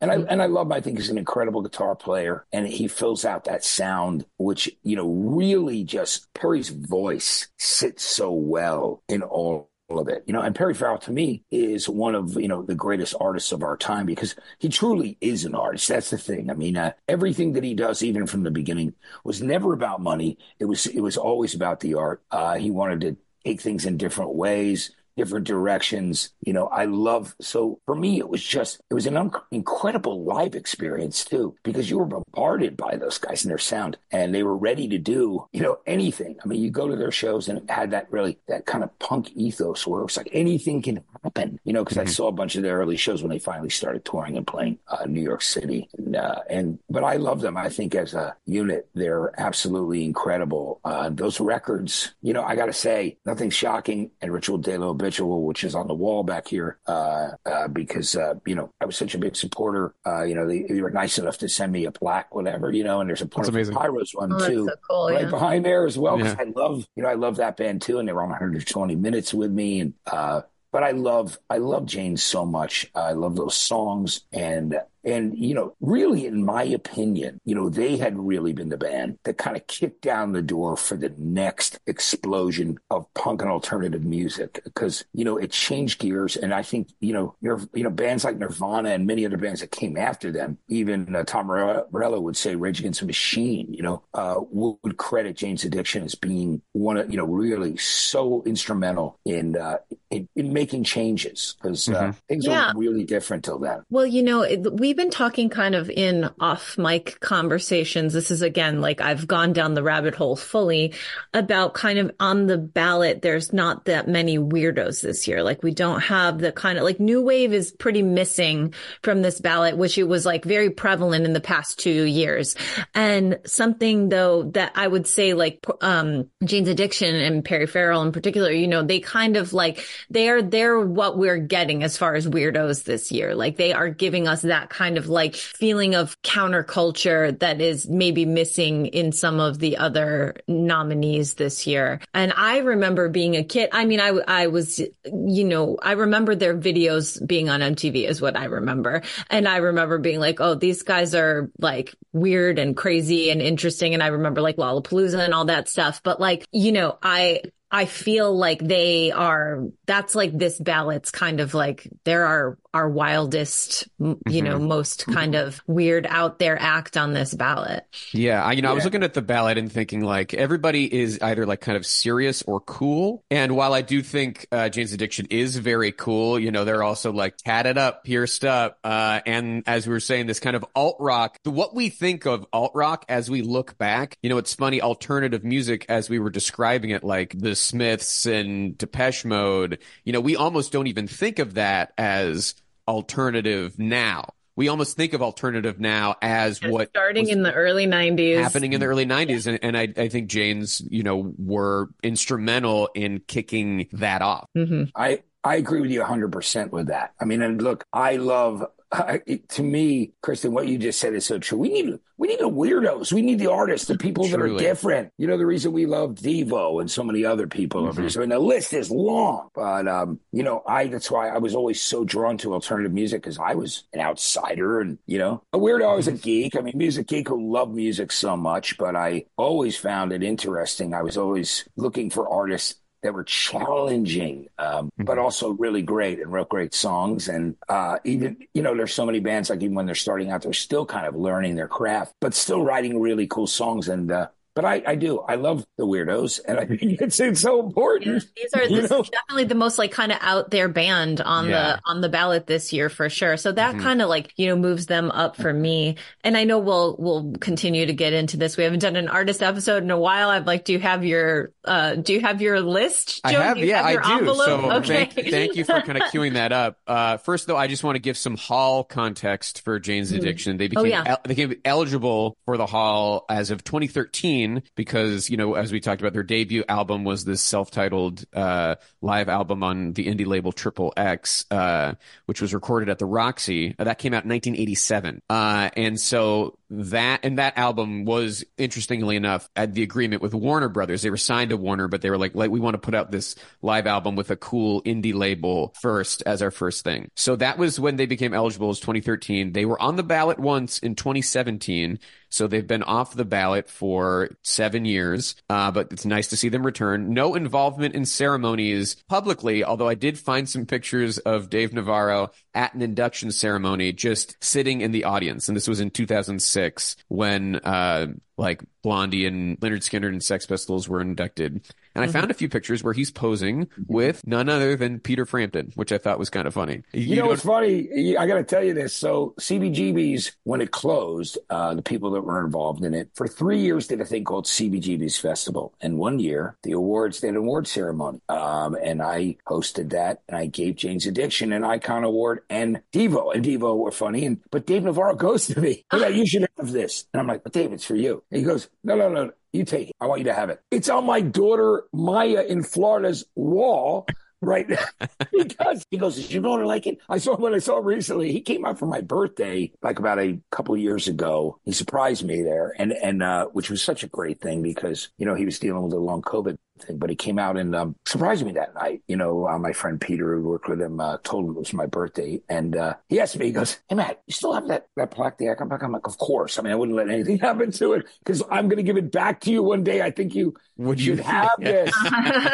And I and I love. Him. I think he's an incredible guitar player, and he fills out that sound, which you know really just Perry's voice sits so well in all of it. You know, and Perry Farrell to me is one of, you know, the greatest artists of our time because he truly is an artist. That's the thing. I mean, uh, everything that he does, even from the beginning, was never about money. It was, it was always about the art. Uh, he wanted to take things in different ways different directions. You know, I love, so for me, it was just, it was an un- incredible live experience too, because you were bombarded by those guys and their sound and they were ready to do, you know, anything. I mean, you go to their shows and it had that really, that kind of punk ethos where it was like anything can happen, you know, because mm-hmm. I saw a bunch of their early shows when they finally started touring and playing uh, New York City. And, uh, and, but I love them. I think as a unit, they're absolutely incredible. Uh, those records, you know, I got to say, nothing shocking and Ritual de lo habitual, which is on the wall back here, uh, uh, because uh, you know I was such a big supporter. Uh, you know, they, they, were nice enough to send me a plaque, whatever. You know, and there's a Pyros one oh, too, so cool, right yeah. behind there as well. Because yeah. I love, you know, I love that band too, and they were on 120 minutes with me, and uh, but I love I love Jane so much. I love those songs, and and, you know, really, in my opinion, you know, they had really been the band that kind of kicked down the door for the next explosion of punk and alternative music because, you know, it changed gears. And I think, you know, you know, bands like Nirvana and many other bands that came after them, even uh, Tom Morello would say Rage Against the Machine, you know, uh, would credit Jane's Addiction as being one of, you know, really so instrumental in, uh, in, in making changes because uh, mm-hmm. things yeah. were really different till then. Well, you know, we we've been talking kind of in off mic conversations. This is again, like I've gone down the rabbit hole fully about kind of on the ballot. There's not that many weirdos this year. Like we don't have the kind of like new wave is pretty missing from this ballot, which it was like very prevalent in the past two years. And something though that I would say like, um, Jane's addiction and Perry Farrell in particular, you know, they kind of like, they're, they're what we're getting as far as weirdos this year. Like they are giving us that kind kind of like feeling of counterculture that is maybe missing in some of the other nominees this year. And I remember being a kid. I mean, I, I was, you know, I remember their videos being on MTV is what I remember. And I remember being like, oh, these guys are like weird and crazy and interesting. And I remember like Lollapalooza and all that stuff. But like, you know, I, I feel like they are, that's like this ballot's kind of like, there are our wildest, you mm-hmm. know, most kind of weird out there act on this ballot. Yeah. I, you know, yeah. I was looking at the ballot and thinking like everybody is either like kind of serious or cool. And while I do think uh, Jane's Addiction is very cool, you know, they're also like tatted up, pierced up. Uh, and as we were saying, this kind of alt rock, what we think of alt rock as we look back, you know, it's funny, alternative music as we were describing it, like the Smiths and Depeche Mode, you know, we almost don't even think of that as alternative now. We almost think of alternative now as what starting in the early '90s, happening in the early '90s, and, and I, I, think Jane's, you know, were instrumental in kicking that off. Mm-hmm. I I agree with you 100 percent with that. I mean, and look, I love uh, to me, Kristen, what you just said is so true. We need we need the weirdos. We need the artists, the people Truly. that are different. You know, the reason we love Devo and so many other people. Mm-hmm. I mean, the list is long, but um, you know, I that's why I was always so drawn to alternative music because I was an outsider and you know, a weirdo. I was a mm-hmm. geek. I mean, music geek who loved music so much, but I always found it interesting. I was always looking for artists that were challenging, um, mm-hmm. but also really great and wrote great songs. And uh, even, you know, there's so many bands like even when they're starting out, they're still kind of learning their craft, but still writing really cool songs. And uh, but I, I do. I love the weirdos, and I think it's it's so important. These are this know? is definitely the most like kind of out there band on Yeah. the on the ballot this year for sure. So that Mhm. kind of like you know moves them up for me. And I know we'll we'll continue to get into this. We haven't done an artist episode in a while. I'd like, do you have your uh do you have your list? I Joe? have, Do yeah, your I do. envelope? So okay. thank, thank you for kind of queuing that up. Uh, first, though, I just want to give some Hall context for Jane's Mhm. Addiction. They Oh, became yeah. el- they became eligible for the Hall as of 2013 because you know, as we talked about, their debut album was this self-titled uh, live album on the indie label Triple X, uh, which was recorded at the Roxy. Uh, that came out in 1987, uh, and so that and that album was interestingly enough at the agreement with Warner Brothers. They were signed to Warner, but they were like, like we want to put out this live album with a cool indie label first as our first thing. So that was when they became eligible as 2013. They were on the ballot once in 2017. So they've been off the ballot for seven years, uh, but it's nice to see them return. No involvement in ceremonies publicly, although I did find some pictures of Dave Navarro at an induction ceremony, just sitting in the audience. And this was in 2006 when, uh, like Blondie and Lynyrd Skynyrd and Sex Pistols were inducted. And I found a few pictures where he's posing with none other than Peter Frampton, which I thought was kind of funny. You, know, what's funny? I got to tell you this. So CBGB's, when it closed, uh, the people that were involved in it, for three years did a thing called CBGB's Festival. And one year, the awards, they had an award ceremony. Um, and I hosted that and I gave Jane's Addiction an Icon Award and Devo. And Devo were funny. And But Dave Navarro goes to me, "Hey, you should have this. And I'm like, but Dave, it's for you. And he goes, no, no, no. You take it. I want you to have it. It's on my daughter Maya in Florida's wall right now because he goes, Does your daughter like it? I saw him when I saw him recently. He came out for my birthday like about a couple of years ago. He surprised me there and and uh which was such a great thing because, you know, he was dealing with a long COVID thing, but he came out and um, surprised me that night. You know, uh, my friend Peter, who worked with him, uh, told him it was my birthday, and uh, he asked me, he goes, "Hey Matt, you still have that that plaque there?" I'm like, I'm like, of course. I mean, I wouldn't let anything happen to it because I'm going to give it back to you one day. I think you Would you have this.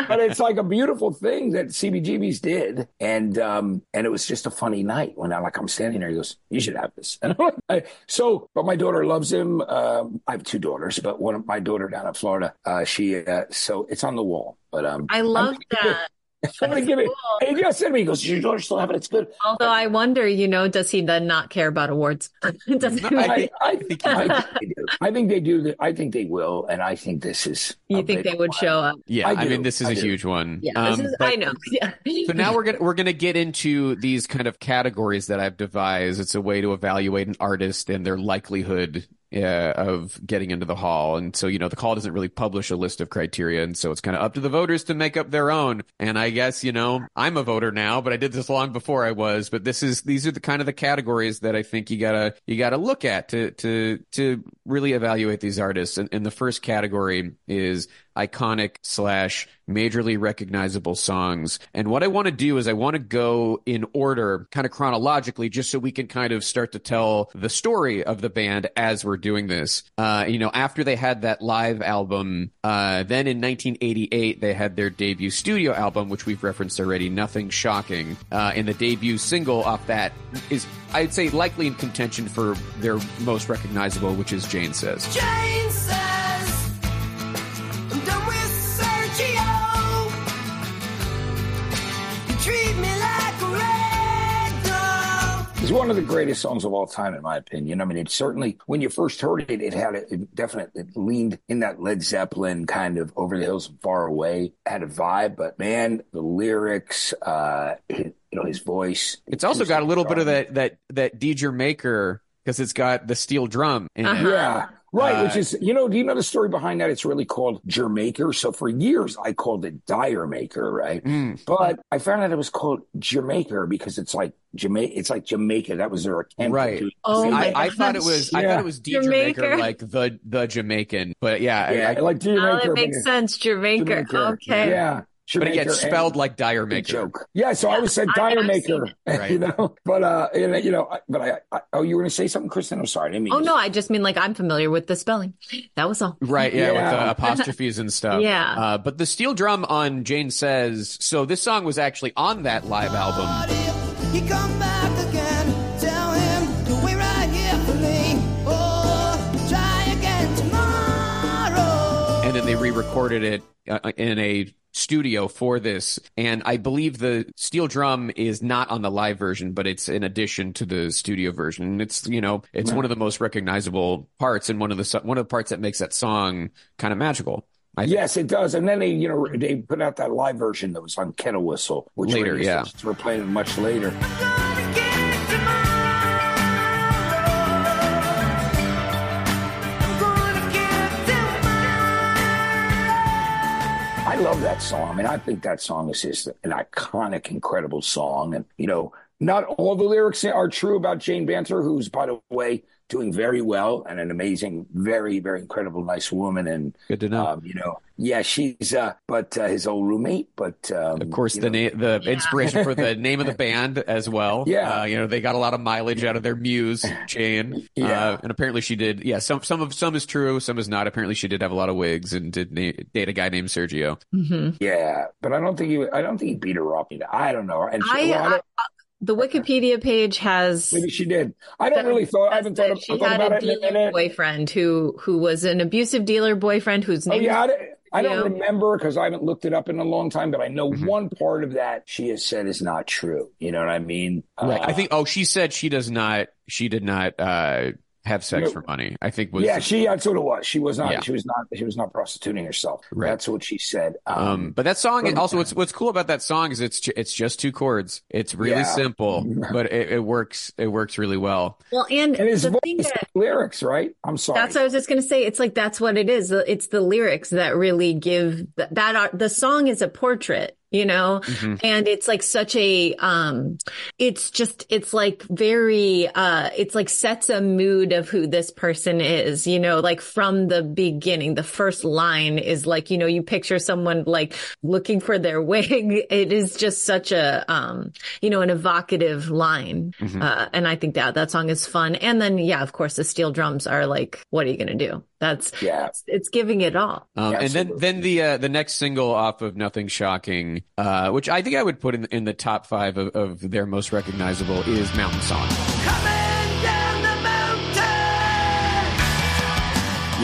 but it's like a beautiful thing that CBGB's did, and um, and it was just a funny night when I like I'm standing there. He goes, "You should have this." And I'm like, so, but my daughter loves him. Um, I have two daughters, but one of my daughter down in Florida, uh, she uh, so it's on the wall. But um, I love that. I'm gonna give it. Cool. And he just said to me, he goes, "Does your daughter still have it? It's good." Although I wonder, you know, does he then not care about awards? does he, No, I I, think- I, think I, they do. I think they do. I think they will, and I think this is. you think they would one. show up? Yeah, I I, mean, this is I a do. huge one. Yeah, Um, this is, but- I know. Yeah. so now we're gonna we're gonna get into these kind of categories that I've devised. It's a way to evaluate an artist and their likelihood uh, of getting into the hall. And so you know the call doesn't really publish a list of criteria, and so it's kind of up to the voters to make up their own. And I guess you know I'm a voter now, but I did this long before I was. But this is these are the kind of the categories that I think you gotta you gotta look at to to to really evaluate these artists. And, and the first category is iconic slash majorly recognizable songs. And what I want to do is I want to go in order, kind of chronologically, just so we can kind of start to tell the story of the band as we're doing this. Uh, you know, after they had that live album, uh, then in 1988, they had their debut studio album, which we've referenced already, Nothing Shocking. Uh, and the debut single off that is, I'd say, likely in contention for their most recognizable, which is Jane Says. Jane says, It's one of the greatest songs of all time, in my opinion. I mean, it certainly, when you first heard it, it had a it definitely it leaned in that Led Zeppelin kind of over the hills and far away, had a vibe, but man, the lyrics, uh, his, you know, his voice. It's also got a little bit of that that that D'yer Mak'er because it's got the steel drum in Uh-huh. it. Yeah. Right, Uh, which is, you know, do you know the story behind that? It's really called Jermaker. So for years, I called it D'yer Mak'er, right? Mm. But I found out it was called Jamaica because it's like Jamaica. It's like Jamaica. That was their attempt. Right. To, Oh I, I thought it gosh. was I Yeah. thought it was Deidre Jamaica. Like the the Jamaican, but yeah, I- yeah, I, like Oh, Jamaica. it makes sense. Jamaica. Jamaica. Okay. Yeah. But it gets spelled like D'yer Mak'er. joke. Yeah, so I always said I- D'yer Mak'er, Right. you know. But uh, and, you know, but I, I oh, you were going to say something, Kristen? I'm sorry, I didn't mean. Oh no, I just mean like I'm familiar with the spelling. That was all. Right, yeah, with the apostrophes and stuff. Yeah. Uh, but the steel drum on Jane Says, so this song was actually on that live album. Recorded it uh, in a studio for this and i believe the steel drum is not on the live version but it's in addition to the studio version and it's you know it's one of the most recognizable parts and one of the one of the parts that makes that song kind of magical. Yes, it does. And then they, you know, they put out that live version that was on Kettle Whistle, which Later, yeah. were playing it much later. Love that song. I mean, I think that song is just an iconic, incredible song. And, you know, not all the lyrics are true about Jane Bainter, who's, by the way, doing very well and an amazing, very, very incredible, nice woman. And, good to know um, you know, yeah, she's, uh, but uh, his old roommate, but, um, of course the know, name the inspiration for the name of the band as well Yeah. uh, you know they got a lot of mileage out of their muse jane Yeah. uh, and apparently she did yeah some some of some is true some is not apparently she did have a lot of wigs and did na- date a guy named sergio hmm yeah, but I don't think he, I don't think he beat her up. I don't know. And she, I, well, I I, don't- the Wikipedia page has maybe she did. I don't really thought, I haven't that thought, she thought had about a it in a dealer minute. boyfriend who who was an abusive dealer boyfriend whose Oh name yeah, I, don't- Yeah. remember because I haven't looked it up in a long time, but I know Mhm. one part of that she has said is not true. You know what I mean? right Uh, i think oh she said she does not she did not uh have sex No. for money i think was yeah, she that's what it was. She was not. Yeah. She was not. She was not prostituting herself. Right. That's what she said. Um, Um, but that song but- also what's what's cool about that song is it's it's just two chords. It's really Yeah. simple, but it, it works it works really well. Well, and, and his the voice, thing that lyrics, right? I'm sorry. That's what I was just going to say. It's like that's what it is. It's the lyrics that really give th- that are the song is a portrait, you know, Mhm. and it's like such a um it's just it's like very uh it's like sets a mood of who this person is, you know, like from the beginning. The first line is like, you know, you picture someone like looking for their wig. It is just such a um you know, an evocative line. Mhm. Uh, and I think that that song is fun. And then, yeah, of course, the steel drums are like, what are you going to do? That's, Yeah. it's, it's giving it all. Um, and then then the uh, the next single off of Nothing Shocking, uh, which I think I would put in in the top five of, of their most recognizable, is Mountain Song. Coming down the mountain.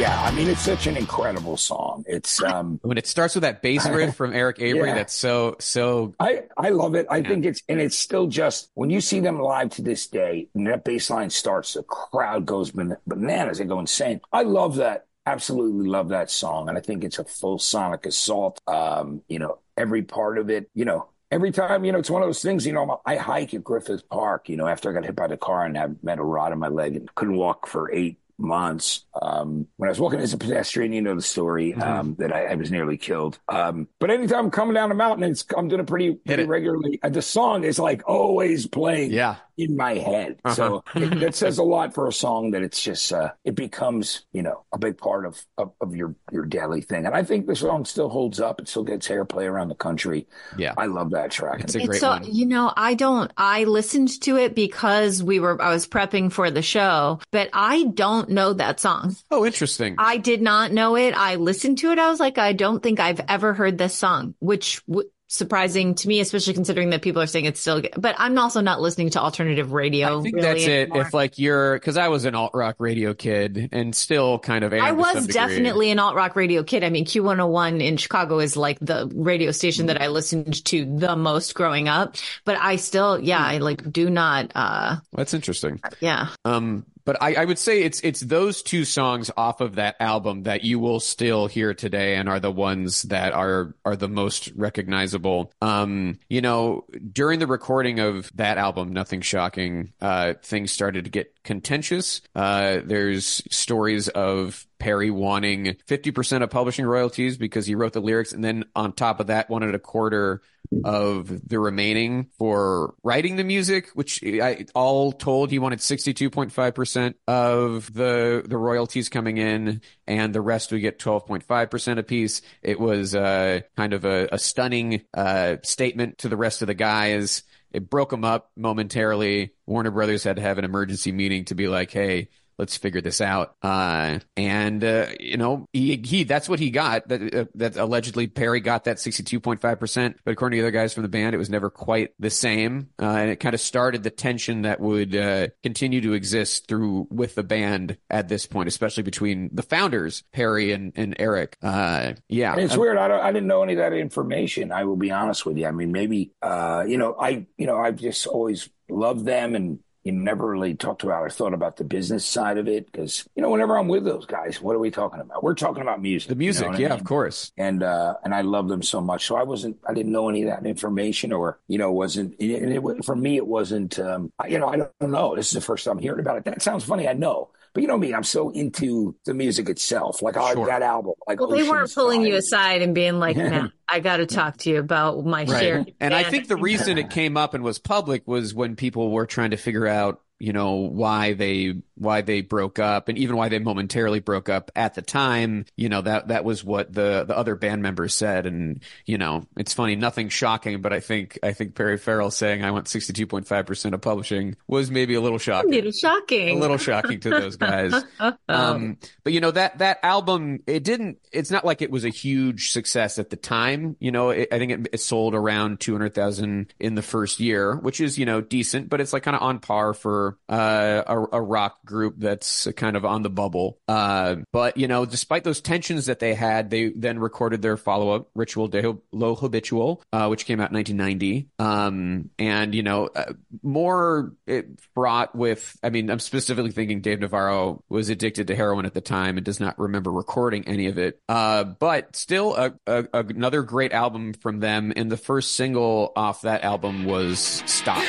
Yeah, I mean, it's such an incredible song. It's um, When it starts with that bass riff from Eric Avery, Yeah. that's so so I I love it. I Yeah. think it's and it's still just when you see them live to this day, and that bass line starts, the crowd goes bananas. They go insane. I love that. Absolutely love that song, and I think it's a full sonic assault. Um, you know, every part of it. You know, every time. You know, it's one of those things. You know, I hike at Griffith Park. You know, after I got hit by the car and had met a rod in my leg and couldn't walk for eight months. Um, when I was walking as a pedestrian, you know the story Mhm. um, that I, I was nearly killed. Um, but anytime I'm coming down the mountain, it's I'm doing it pretty, pretty regularly. Uh, the song is like always playing yeah. In my head. So it, that says a lot for a song that it's just uh, it becomes you know a big part of, of of your your daily thing. And I think the song still holds up. It still gets airplay around the country. Yeah. I love that track. It's a It's great so, one. you know, I don't, I listened to it because we were, I was prepping for the show, but I don't know that song. Oh, interesting. I did not know it. I listened to it. I was like, I don't think I've ever heard this song, which w- surprising to me, especially considering that people are saying it's still, but I'm also not listening to alternative radio. I think really that's it. If like you're, because I was an alt rock radio kid and still kind of I was definitely an alt rock radio kid. I mean, Q101 in Chicago is like the radio station that I listened to the most growing up, but I still, yeah, I like do not, uh, That's interesting. yeah. Um, but I, I would say it's it's those two songs off of that album that you will still hear today and are the ones that are are the most recognizable. Um, you know, during the recording of that album, Nothing Shocking, uh, things started to get contentious. Uh, there's stories of Perry wanting 50% of publishing royalties because he wrote the lyrics and then on top of that wanted a quarter of the remaining for writing the music, which I all told he wanted 62.5% of the the royalties coming in and the rest we get 12.5% apiece. It was uh, kind of a, a stunning uh, statement to the rest of the guys. It broke them up momentarily. Warner Brothers had to have an emergency meeting to be like, hey, let's figure this out. Uh, and uh, you know, he, he that's what he got. That uh, that allegedly Perry got that sixty two point five percent, but according to the other guys from the band, it was never quite the same, uh, and it kind of started the tension that would uh, continue to exist through with the band at this point, especially between the founders Perry and and Eric. Uh, yeah, And it's Um, weird. I don't. I didn't know any of that information. I will be honest with you. I mean, maybe. Uh, you know, I. You know, I've just always loved them, and you never really talked about or thought about the business side of it because you know, whenever I'm with those guys, what are we talking about? We're talking about music. the you know music, I yeah, mean? of course. and uh and I love them so much. So I wasn't I didn't know any of that information or you know wasn't and it, for me it wasn't um I- you know I don't know. This is the first time hearing about it. That sounds funny, I know. But you know me, I'm so into the music itself. Like I Sure. that album. Like Well, they weren't Ocean's pulling you aside and being like, Yeah. "Nah, I got to talk to you about my share. And I think the reason it came up and was public was when people were trying to figure out, you know, why they why they broke up and even why they momentarily broke up at the time. You know, that that was what the the other band members said. And, you know, it's funny, nothing shocking, but I think I think Perry Farrell saying I want sixty two point five percent of publishing was maybe a little shocking a little shocking. A little shocking to those guys. Um, but you know that that album, it didn't. It's not like it was a huge success at the time. You know, it, I think it, it sold around two hundred thousand in the first year, which is you know decent, but it's like kind of on par for uh, a, a rock group that's kind of on the bubble. Uh, but you know, despite those tensions that they had, they then recorded their follow up, Ritual de Lo Habitual, uh, which came out in nineteen ninety. Um, and you know, uh, more it fraught with. I mean, I'm specifically thinking Dave Navarro was addicted to heroin at the time and does not remember recording any of it. Uh, but still, a, a, another great album from them. And the first single off that album was "Stop."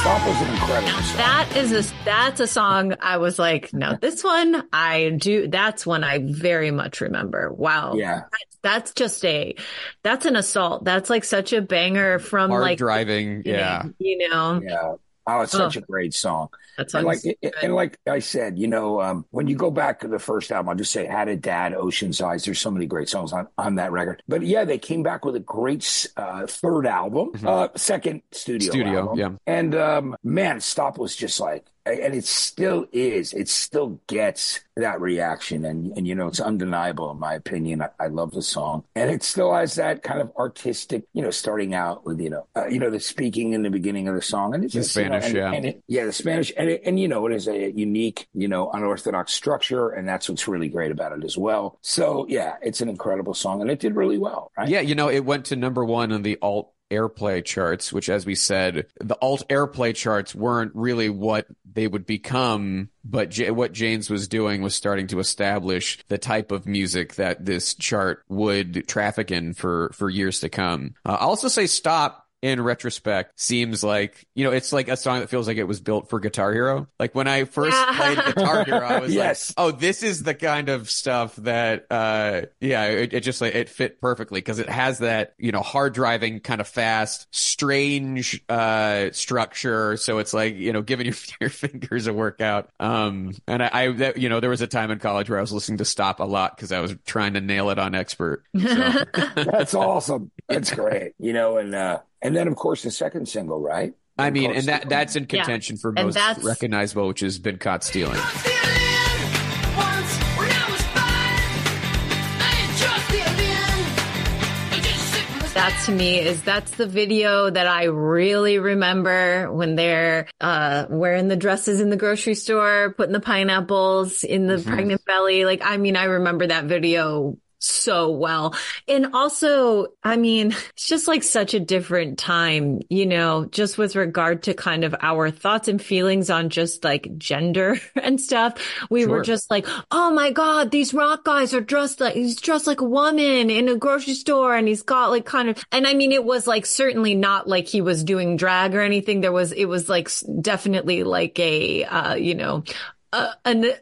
Stop was an incredible song. That is a that's a song I was like, no, this one I do. That's one I very much remember. Wow, Yeah. that's, that's just a that's an assault. That's like such a banger from Hard like driving, yeah. you know, Yeah. Oh, it's such Oh. a great song. that's And like, and like I said, you know, um, when you go back to the first album, I'll just say "Had a Dad," "Ocean Size." There's so many great songs on, on that record. But yeah, they came back with a great uh, third album, uh, second studio, Mm-hmm. Studio, album. yeah. And um, man, "Stop" was just like, and it still is. It still gets that reaction, and and you know, it's undeniable in my opinion. I, I love the song, and it still has that kind of artistic, you know, starting out with you know, uh, you know, the speaking in the beginning of the song, and it's just you know, Spanish, and- yeah. and it- yeah, the Spanish, and it, and you know, it is a unique, you know, unorthodox structure, and that's what's really great about it as well. So yeah, it's an incredible song, and it did really well, right? Yeah, you know, it went to number one on the alt airplay charts, which, as we said, the alt airplay charts weren't really what they would become. But J- what Jane's was doing was starting to establish the type of music that this chart would traffic in for, for years to come. Uh, I'll also say stop. In retrospect, seems like you know it's like a song that feels like it was built for Guitar Hero. Like when I first Yeah. played Guitar Hero, I was Yes. like, "Oh, this is the kind of stuff that, uh, yeah, it, it just like it fit perfectly because it has that you know hard driving, kind of fast, strange uh structure. So it's like you know giving your your fingers a workout. Um, and I, I that, you know there was a time in college where I was listening to Stop a lot because I was trying to nail it on expert. So. That's awesome. That's great. You know, and uh, and then of course the second single, right? I mean, and to- that that's in contention for most that's- recognizable, which has been caught stealing. Caught stealing once when I was five. I ain't just stealing. I just sit in the that to me is that's the video that I really remember when they're uh wearing the dresses in the grocery store, putting the pineapples in the pregnant belly. Like I mean, I remember that video so well. And also, I mean, it's just like such a different time, you know, just with regard to kind of our thoughts and feelings on just like gender and stuff. We were just like, oh my God, these rock guys are dressed like, he's dressed like a woman in a grocery store and he's got like kind of, and I mean, it was like certainly not like he was doing drag or anything. There was, it was like definitely like a, uh, you know, uh, an, uh,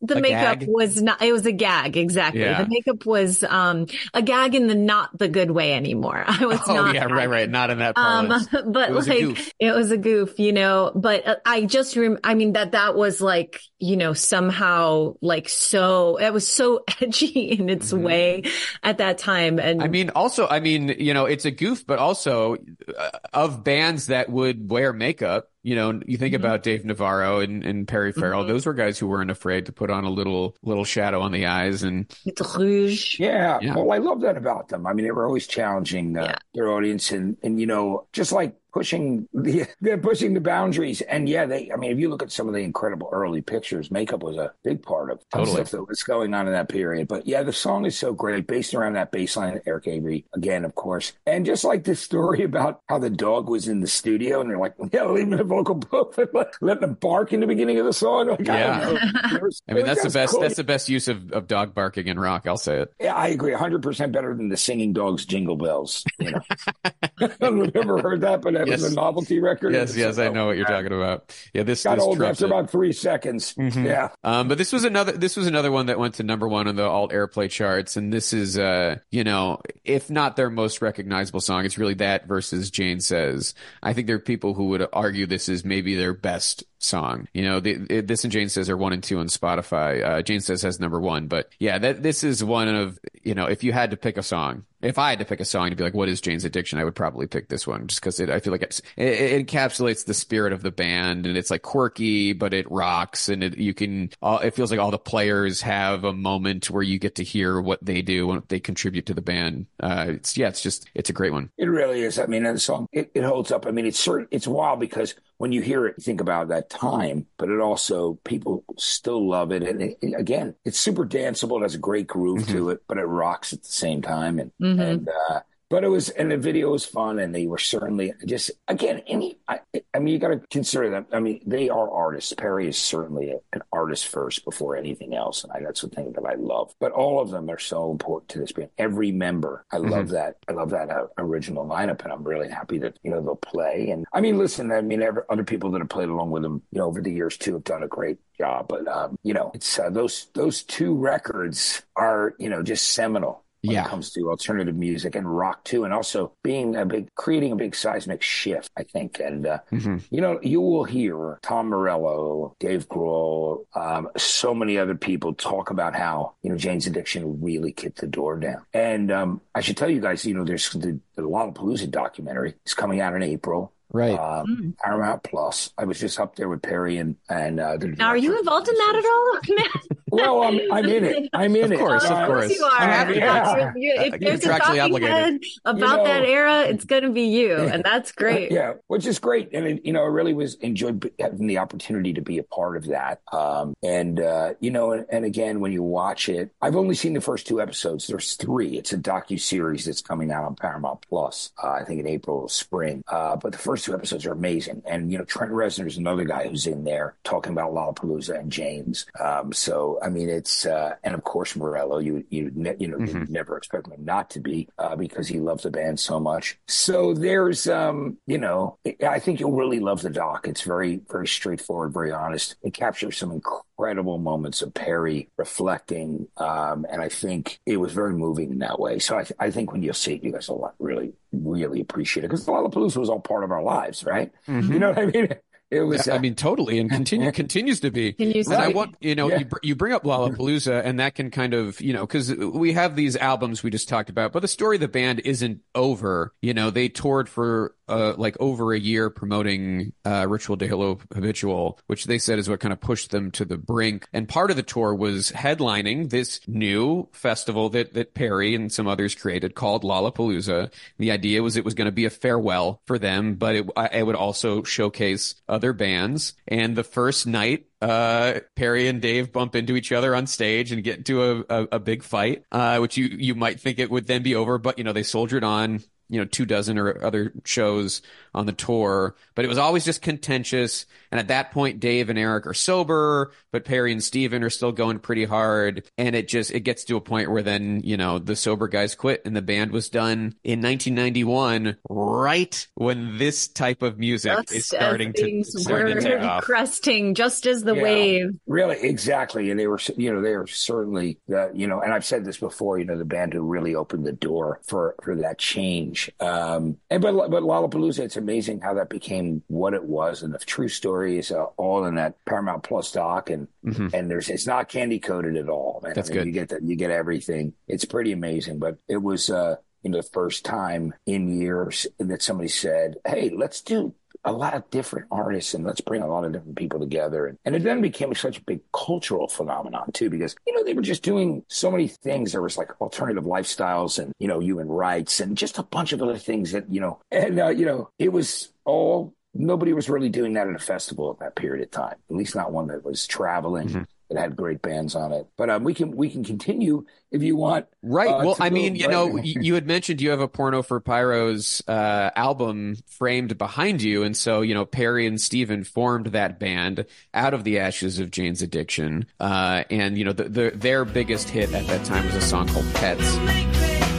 the A makeup gag? was not, it was a gag. Exactly. Yeah. The makeup was, um, a gag in the not the good way anymore. I was Oh not. yeah, right, right. Not in that Um, but It like it was a goof, you know. But uh, I just, rem- I mean that that was like, you know, somehow like so. It was so edgy in its Mhm. way at that time, and I mean, also, I mean, you know, it's a goof, but also uh, of bands that would wear makeup. You know, you think Mhm. about Dave Navarro and, and Perry Farrell; Mhm. those were guys who weren't afraid to put on a little little shadow on the eyes. And it's rouge. Yeah, Yeah. well, I love that about them. I mean, they were always challenging uh, Yeah. their audience, and and you know, just like pushing the they're pushing the boundaries. And yeah, they. I mean, if you look at some of the incredible early pictures, makeup was a big part of of Totally. stuff that was going on in that period. But yeah, the song is so great, based around that bass line, Eric Avery again, of course, and just like this story about how the dog was in the studio, and they're like, yeah, leave him in the vocal booth and let, let them bark in the beginning of the song. Like, I Yeah. Was- I mean, that's the best. cool. That's the best use of, of dog barking in rock. I'll say it. Yeah, I agree. 100% better than the singing dogs jingle bells. You know, I don't know if you've ever heard that, but that was Yes. a novelty record. Yes, yes, I know what you're oh, talking about. Yeah, this Got this old trumps after it. about three seconds. Mhm. Yeah. Um, but this was another this was another one that went to number one on the alt airplay charts, and this is uh, you know, if not their most recognizable song, it's really that versus Jane Says. I think there are people who would argue this is maybe their best song. You know, the, it- this and Jane Says are one and two on Spotify. Uh, Jane Says has number one, but yeah, that this is one of you know, if you had to pick a song, if I had to pick a song to be like, what is Jane's addiction? I would probably pick this one just because it, I feel like it, it encapsulates the spirit of the band and it's like quirky, but it rocks and it, you can, all, it feels like all the players have a moment where you get to hear what they do and they contribute to the band. Uh, it's, yeah, it's just, it's a great one. It really is. I mean, the song, it, it holds up. I mean, it's certain, it's wild because when you hear it, you think about that time, but it also, people still love it. And it, it- again, it's super danceable. It has a great groove to it, but it rocks at the same time. And, Mhm. and, uh, but it was, and the video was fun, and they were certainly just again. Any, I, I mean, you got to consider them. I mean, they are artists. Perry is certainly a, an artist first before anything else, and I, that's the thing that I love. But all of them are so important to this band. Every member, I love that. I love that uh, original lineup, and I'm really happy that you know they'll play. And I mean, listen, I mean, every, other people that have played along with them, you know, over the years too, have done a great job. But um, you know, it's uh, those those two records are you know just seminal when Yeah. it comes to alternative music and rock too, and also being a big, creating a big seismic shift, I think. And, uh, Mhm. you know, you will hear Tom Morello, Dave Grohl, um, so many other people talk about how, you know, Jane's Addiction really kicked the door down. And, um, I should tell you guys, you know, there's the, the Lollapalooza documentary is coming out in April. Right. Um, Mm. Paramount Plus. I was just up there with Perry and and uh, the Now, are you involved in that at all? Matt? Well, I'm, I'm in it. I'm in Of it. Of course, of Uh, course. you are. I have to be. You're- you're- if Uh, there's a talking obligated. head about know- that era, it's going to be you, and that's great. Yeah, which is great, and it, you know, I really was enjoyed having the opportunity to be a part of that. Um, and uh, you know, and, and again, when you watch it, I've only seen the first two episodes. There's three. It's a docu series that's coming out on Paramount Plus. Uh, I think in April or spring. Uh, but the first two episodes are amazing, and you know, Trent Reznor is another guy who's in there talking about Lollapalooza and Jane's. Um, so I mean, it's uh, and of course Morello. You you ne- you know Mhm. you'd never expect him not to be uh, because he loves the band so much. So there's um you know I think you'll really love the doc. It's very very straightforward, very honest. It captures some incredible moments of Perry reflecting, um, and I think it was very moving in that way. So I, th- I think when you'll see it, you guys will really really appreciate it because the Lollapalooza was all part of our lives, right? Mhm. You know what I mean? It was. I uh, mean, totally, and continue continues to be. Continues And to I be. want you know Yeah. you br- you bring up Lollapalooza, and that can kind of you know because we have these albums we just talked about, but the story of the band isn't over. You know, they toured for uh, like over a year promoting uh, Ritual de Halo Habitual, which they said is what kind of pushed them to the brink. And part of the tour was headlining this new festival that that Perry and some others created called Lollapalooza. The idea was it was going to be a farewell for them, but it, it would also showcase other bands. And the first night, uh, Perry and Dave bump into each other on stage and get into a, a, a big fight, uh, which you, you might think it would then be over, but you know, they soldiered on. You know, two dozen or other shows on the tour, but it was always just contentious. And at that point, Dave and Eric are sober, but Perry and Stephen are still going pretty hard. And it just, it gets to a point where then, you know, the sober guys quit and the band was done in 1991, right when this type of music Just is starting to, starting to take off. cresting, just as the Yeah. wave. Really, exactly. And they were, you know, they were certainly, uh, you know, and I've said this before, you know, the band who really opened the door for for that change. Um, and but but Lollapalooza, it's amazing how that became what it was, and the true story is uh, all in that Paramount Plus doc, and Mhm. and there's it's not candy coated at all. Man. That's I mean, good. You get that, you get everything. It's pretty amazing. But it was, uh, you know, the first time in years that somebody said, "Hey, let's do." A lot of different artists, and let's bring a lot of different people together, and, and it then became such a big cultural phenomenon too, because you know they were just doing so many things. There was like alternative lifestyles, and you know human rights, and just a bunch of other things that you know, and uh, you know it was all nobody was really doing that at a festival at that period of time, at least not one that was traveling. Mhm. That had great bands on it, but um, we can we can continue if you want. Right. uh, well, I mean, you right- know, you, you had mentioned you have a Porno for Pyro's uh, album framed behind you. And so, you know, Perry and Stephen formed that band out of the ashes of Jane's Addiction. Uh, and, you know, the, the, their biggest hit at that time was a song called Pets.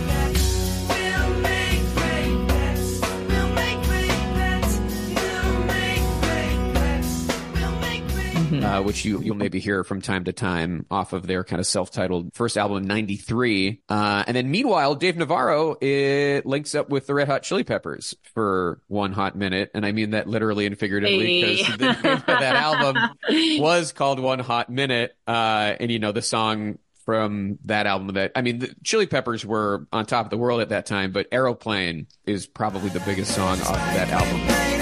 Uh, which you you'll maybe hear from time to time off of their kind of self-titled first album in '93. Uh, and then meanwhile, Dave Navarro it links up with the Red Hot Chili Peppers for one hot minute, and I mean that literally and figuratively because of that album was called One Hot Minute, uh, and you know the song from that album that I mean the Chili Peppers were on top of the world at that time, but Aeroplane is probably the biggest song off that album.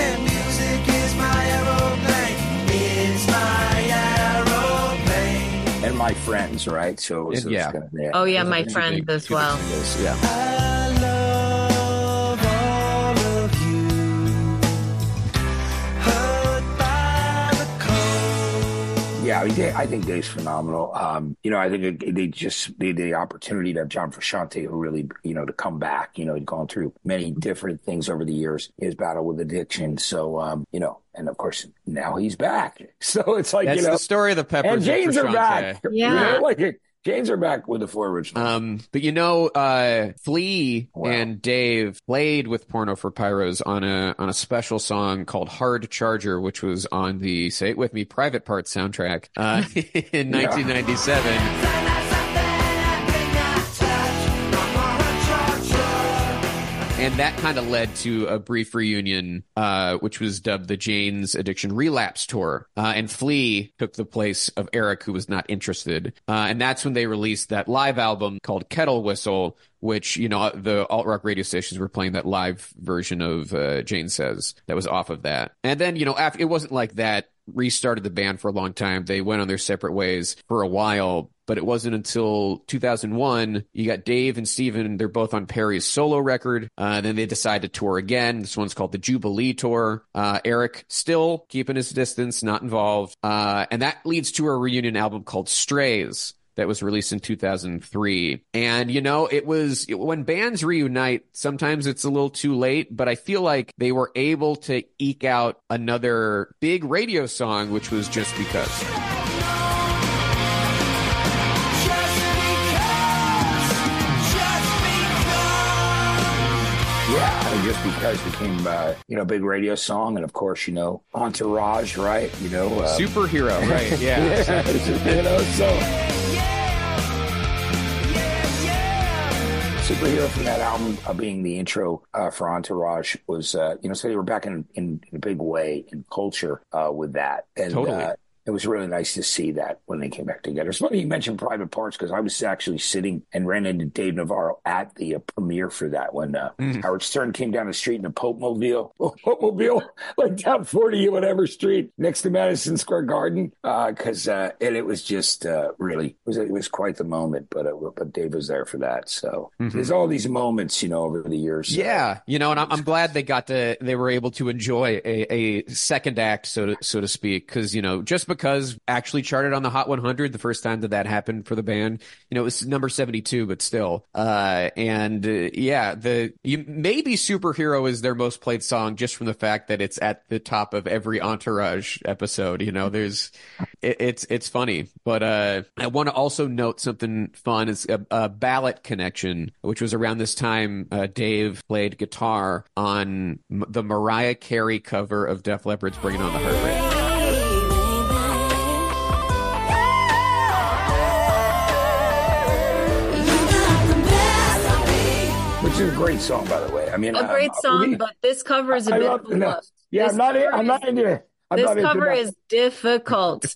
My friends, right? So, so Yeah. Kind of, yeah. Oh yeah, my two friend as well. singles, Yeah. Yeah, I, mean, I think Dave's phenomenal. Um, you know, I think they just they the opportunity to have John Frusciante, who really, you know, to come back. You know, he'd gone through many different things over the years. His battle with addiction. So, um, you know, and of course now he's back. So it's like That's you know, the story of the Peppers. and with Janes are Frusciante. back. You Yeah. know, like Janes are back with the four originals. Um, but you know, uh, Flea Wow. and Dave played with Porno for Pyros on a on a special song called "Hard Charger," which was on the "Say It With Me" Private Part soundtrack uh, in 1997. And that kind of led to a brief reunion, uh, which was dubbed the Jane's Addiction Relapse Tour. Uh, and Flea took the place of Eric, who was not interested. Uh, and that's when they released that live album called Kettle Whistle, which, you know, the alt rock radio stations were playing that live version of uh, Jane Says that was off of that. And then, you know, after it wasn't like that restarted the band for a long time. They went on their separate ways for a while, but it wasn't until 2001 you got Dave and Stephen. They're both on Perry's solo record. Uh, then they decide to tour again. This one's called the Jubilee Tour. Uh, Eric still keeping his distance, not involved. Uh, and that leads to a reunion album called Strays that was released in 2003. And, you know, it was when bands reunite, sometimes it's a little too late, but I feel like they were able to eke out another big radio song, which was Just Because. Just because became uh, you know a big radio song, and of course you know Entourage, right? You know, uh, Superhero, right? Yeah. you know, so superhero from that album uh, being the intro uh, for Entourage was uh, you know so they were back in, in, in a big way in culture uh, with that, and Totally. Uh, it was really nice to see that when they came back together. It's funny you mentioned Private Parts because I was actually sitting and ran into Dave Navarro at the uh, premiere for that when uh, Mhm. Howard Stern came down the street in a Pope Mobile, Pope Mobile, like down 40 or whatever street next to Madison Square Garden. Because uh, and it was just uh, really it was it was quite the moment. But it, but Dave was there for that. So Mhm. there's all these moments, you know, over the years. Yeah, you know, and I'm, I'm glad they got to they were able to enjoy a, a second act, so to so to speak, because you know, just because actually charted on the Hot 100 the first time that that happened for the band. You know, it was number 72, but still. Uh, and uh, yeah, the you, maybe Superhero is their most played song just from the fact that it's at the top of every Entourage episode. You know, there's it, it's it's funny, but uh, I want to also note something fun is a, a ballot connection, which was around this time. Uh, Dave played guitar on the Mariah Carey cover of Def Leppard's "Bringing On the Heartbreak." Is a great song, by the way. I mean, A great song, we- but this cover is a I bit love- no. beloved. yeah, this I'm not. cover I'm not is- into it. I'm This not into cover that. is difficult.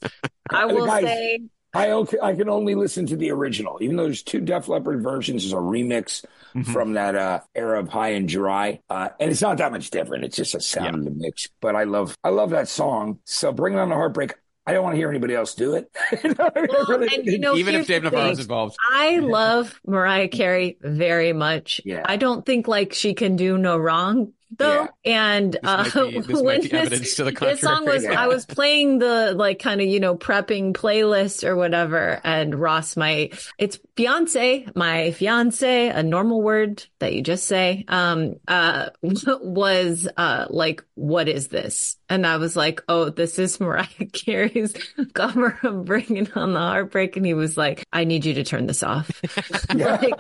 I will Guys, say I okay, I can only listen to the original, even though there's two Def Leppard versions. There's a remix Mm-hmm. from that uh, era of High and Dry, uh, and it's not that much different. It's just a sound in the mix. But I love, I love that song. So bring on the heartbreak. I don't want to hear anybody else do it. You know, Well, really- and, you know, Even if Dave Navarro's involved. I love Mariah Carey very much. Yeah. I don't think like she can do no wrong though. And uh, might be- this when might be evidence to the this song was, contrary. I was playing the like kind of you know prepping playlist or whatever, and Ross, might. it's Beyonce, my fiance, a normal word that you just say, um, uh, was uh like, what is this? And I was like, oh, this is Mariah Carey's cover of Bringing on the Heartbreak. And he was like, I need you to turn this off. Like,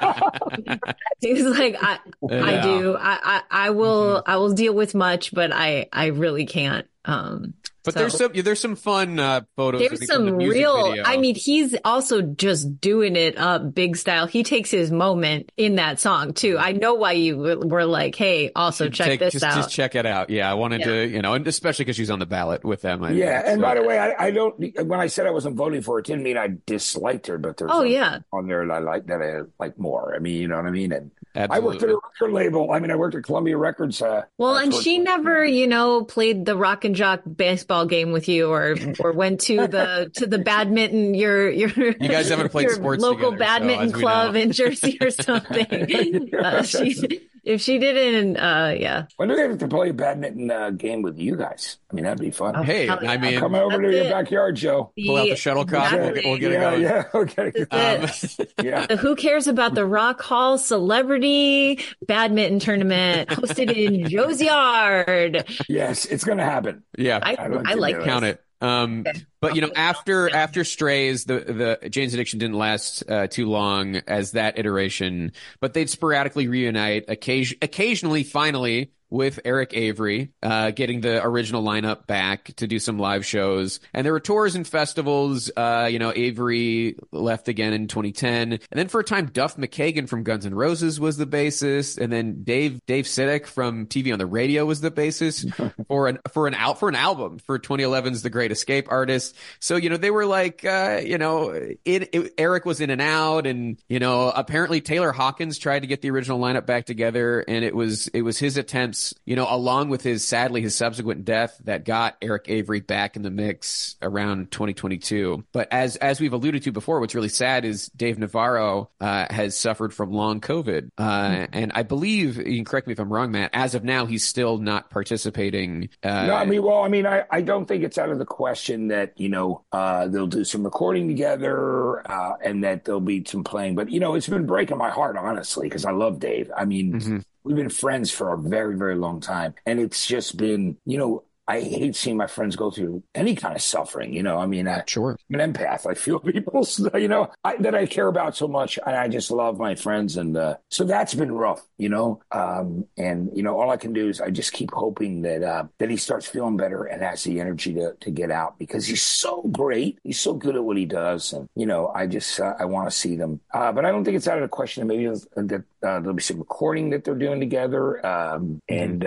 he was like, I, I do. I, I, I will, I will deal with much, but I, I really can't. Um, But so- there's some there's some fun uh, photos. There's think, from the some music real, video. I mean, he's also just doing it up big style. He takes his moment in that song too. I know why you were- were like, Hey, also check Take- this just, out. Just check it out. Yeah, I wanted Yeah. to, you know, and especially because she's on the ballot with them. I yeah, think, and so- by the way, I, I don't. When I said I wasn't voting for her, it, didn't mean I disliked her, but there's oh some yeah. on there that I like that I like more. I mean, you know what I mean? And I worked at a record label. I mean, I worked at Columbia Records. Uh, Well, uh, and she never, you know, played the rock and jock baseball game with you, or or went to the to the badminton your your You guys haven't played sports local together, badminton we club in Jersey or something. uh, she, if she didn't, uh, yeah, When do they have to play a badminton uh, game with you guys? I mean, that'd be fun. Hey, Hell yeah. I mean, Come over to your it. backyard, Joe. pull out the shuttlecock. We'll get, we'll get yeah, it going. yeah, okay. That's it. Um, yeah. The Who Cares About the Rock Hall Celebrity Badminton Tournament hosted in Joe's Yard. Yes, it's going to happen. yeah, I, I'd like I like count it. Um, but you know, after after Strays, the the Jane's Addiction didn't last uh, too long as that iteration, but they'd sporadically reunite, occasion occasionally, finally. With Eric Avery, uh, getting the original lineup back to do some live shows, and there were tours and festivals. Uh, you know, Avery left again in 2010, and then for a time, Duff McKagan from Guns N' Roses was the bassist, and then Dave Dave Sitek from TV on the Radio was the bassist for an for an out for an album for 2011's The Great Escape Artist. So you know they were like uh, you know it, it, Eric was in and out, and you know apparently Taylor Hawkins tried to get the original lineup back together, and it was it was his attempts you know along with his sadly his subsequent death that got Eric Avery back in the mix around 2022. But as as we've alluded to before, what's really sad is Dave Navarro uh, has suffered from long COVID, uh, and I believe you can correct me if I'm wrong, Matt. As of now, he's still not participating. Uh, No, I mean, well, I mean, I, I don't think it's out of the question that, you know, uh, they'll do some recording together uh, and that there'll be some playing. But, you know, it's been breaking my heart, honestly, because I love Dave. I mean, Mhm. We've been friends for a very, very long time. And it's just been, you know, I hate seeing my friends go through any kind of suffering. You know, I mean, I, Sure. I'm an empath. I feel people, you know, I, that I care about so much, and I just love my friends, and uh, so that's been rough, you know. Um, and you know, all I can do is I just keep hoping that uh, that he starts feeling better and has the energy to to get out because he's so great. He's so good at what he does, and you know, I just uh, I want to see them. Uh, but I don't think it's out of the question that maybe that uh, there'll be some recording that they're doing together, um, and.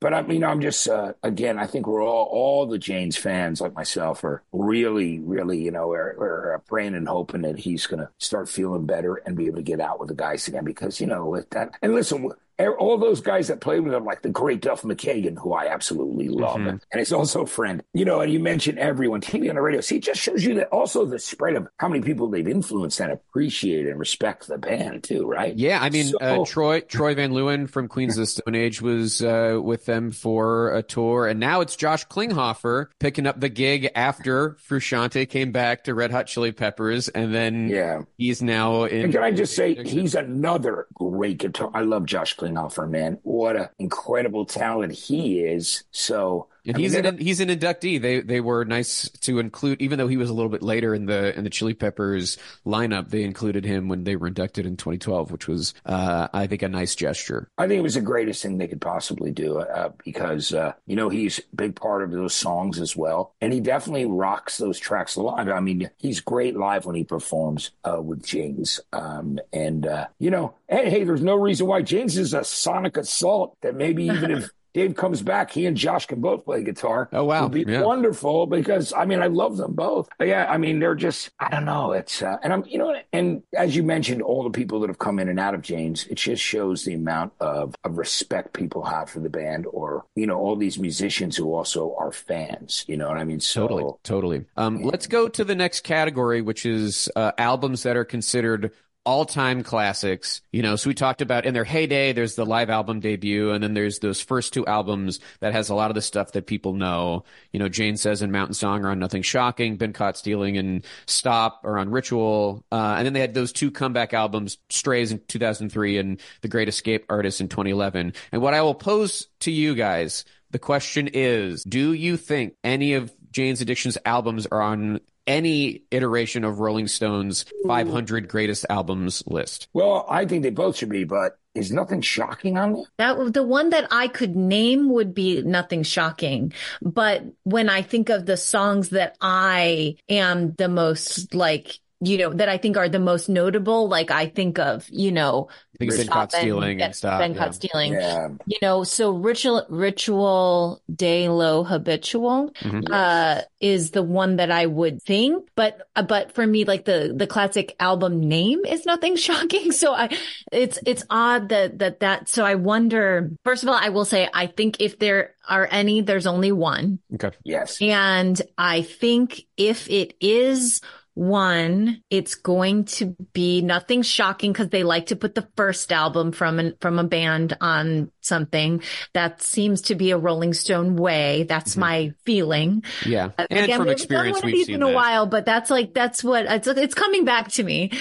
But I mean, I'm just uh, again. I think we're all all the Janes fans like myself are really, really, you know, we're uh, praying and hoping that he's going to start feeling better and be able to get out with the guys again because you know with that. And listen, all those guys that played with him, like the great Duff McKagan, who I absolutely love, Mhm. and he's also a friend. You know, and you mentioned everyone, TV on the radio. See, it just shows you that also the spread of how many people they've influenced and appreciate and respect the band too, right? Yeah, I mean, So- uh, Troy Troy Van Leeuwen from Queens of the Stone Age was uh, with them for a tour, and now it's Josh Klinghoffer picking up the gig after Frusciante came back to Red Hot Chili Peppers, and then Yeah. he's now in. And can I just say, he's another great guitar. I love Josh Klinghoffer, man. What an incredible talent he is. So, And I mean, he's an he's an inductee. They they were nice to include, even though he was a little bit later in the in the Chili Peppers lineup. They included him when they were inducted in 2012, which was uh, I think a nice gesture. I think it was the greatest thing they could possibly do uh, because, uh, you know, he's a big part of those songs as well. And he definitely rocks those tracks live. I mean, he's great live when he performs uh, with Jane's. Um, and, uh, you know, hey, hey, there's no reason why Jane's is a sonic assault that maybe even if Dave comes back, he and Josh can both play guitar. Oh, wow. Would be Yeah. wonderful because, I mean, I love them both. But yeah, I mean, they're just, I don't know. It's, uh, and I'm, you know, and as you mentioned, all the people that have come in and out of Jane's, it just shows the amount of, of respect people have for the band or, you know, all these musicians who also are fans. You know what I mean? So, Totally, totally. Um, let's go to the next category, which is uh, albums that are considered all-time classics. You know, so we talked about in their heyday, there's the live album debut, and then there's those first two albums that has a lot of the stuff that people know. You know, Jane says in Mountain Song are on Nothing Shocking, Been Caught Stealing and Stop are on Ritual, uh, and then they had those two comeback albums, Strays in 2003 and The Great Escape Artist in 2011. And what I will pose to you guys the question is, do you think any of Jane's Addiction's albums are on any iteration of Rolling Stone's 500 greatest albums list? well, I think they both should be, but is nothing shocking on there? That the one that I could name would be nothing shocking. But when I think of the songs that I am the most like, you know, that I think are the most notable, like I think of, you know, I think been caught stealing Get- and stuff. Been yeah. caught stealing. Yeah. You know, so ritual, ritual de lo habitual, Mhm. uh, is the one that I would think, but, uh, but for me, like the, the classic album name is nothing shocking. So I, it's, it's odd that, that, that, so I wonder, first of all, I will say, I think if there are any, there's only one. Okay. Yes. And I think if it is one, it's going to be nothing shocking because they like to put the first album from an, from a band on something. That seems to be a Rolling Stone way. That's my feeling. Yeah. And Again, from experience, done one of we've these seen in a that. while, but that's like that's what it's it's coming back to me.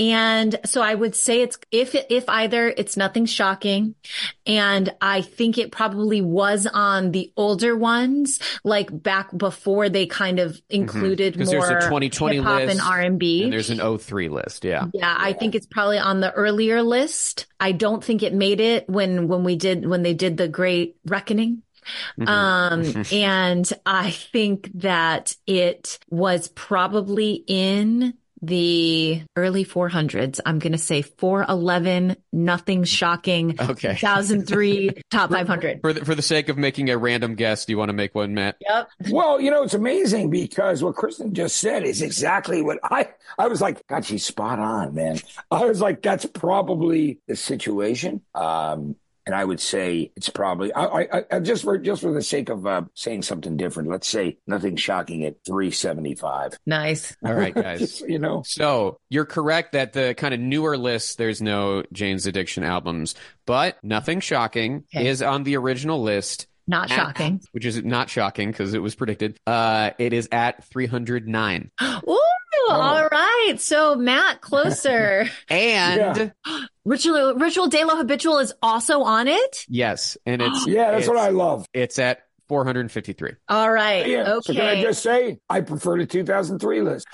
And so I would say it's if if either it's nothing shocking, and I think it probably was on the older ones, like back before they kind of included Mm-hmm. more there's a 2020 hip hop and R and B. There's an 03 list. Yeah. Yeah, I think it's probably on the earlier list. I don't think it made it when when we did when they did the Great Reckoning. Mhm. Um, and I think that it was probably in the early 400s. I'm going to say 411, nothing shocking. Okay. 2003 top 500. For the, for the sake of making a random guess, do you want to make one, Matt? Yep. Well, you know, it's amazing because what Kristen just said is exactly what I, I was like, God, she's spot on, man. I was like, that's probably the situation. Um, and I would say it's probably, I, I, I just for, just for the sake of uh, saying something different, let's say nothing shocking at 375. Nice. All right, guys. Just, you know, So you're correct that the kind of newer list there's no Jane's Addiction albums, but nothing shocking Okay. is on the original list. Not at- shocking. which is not shocking because it was predicted. Uh, it is at 309. Ooh, Oh, all right. So Matt, closer. And Yeah. Ritual, Ritual De Lo Habitual is also on it. yes, and it's yeah, that's it's, what I love. It's at 453. All right. Yeah. Okay. So can I just say, I prefer the 2003 list.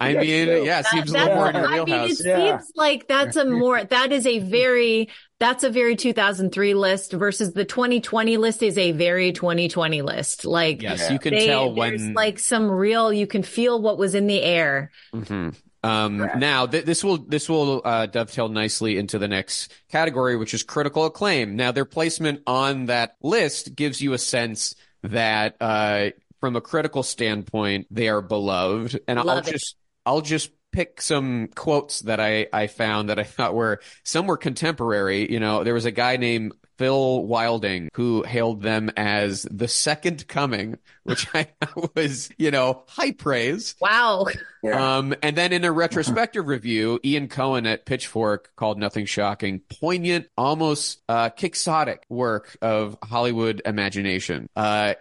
I Yes, mean, too. yeah, it That- seems a little more in your I mean, it Yeah. seems like that's a more, that is a very, that's a very 2003 list versus the 2020 list is a very 2020 list. Like, yes, you can they- tell there's when like some real, you can feel what was in the air. Mhm. Um, now th- this will this will uh, dovetail nicely into the next category, which is critical acclaim. Now their placement on that list gives you a sense that uh, from a critical standpoint, they are beloved, and I'll it. just I'll just pick some quotes that I, I found that I thought were some were contemporary. You know, there was a guy named Phil Wilding who hailed them as the second coming, which I was, you know, high praise. Wow. Yeah. Um, and then in a retrospective review, Ian Cohen at Pitchfork called Nothing Shocking, poignant, almost uh, quixotic work of Hollywood imagination. Uh,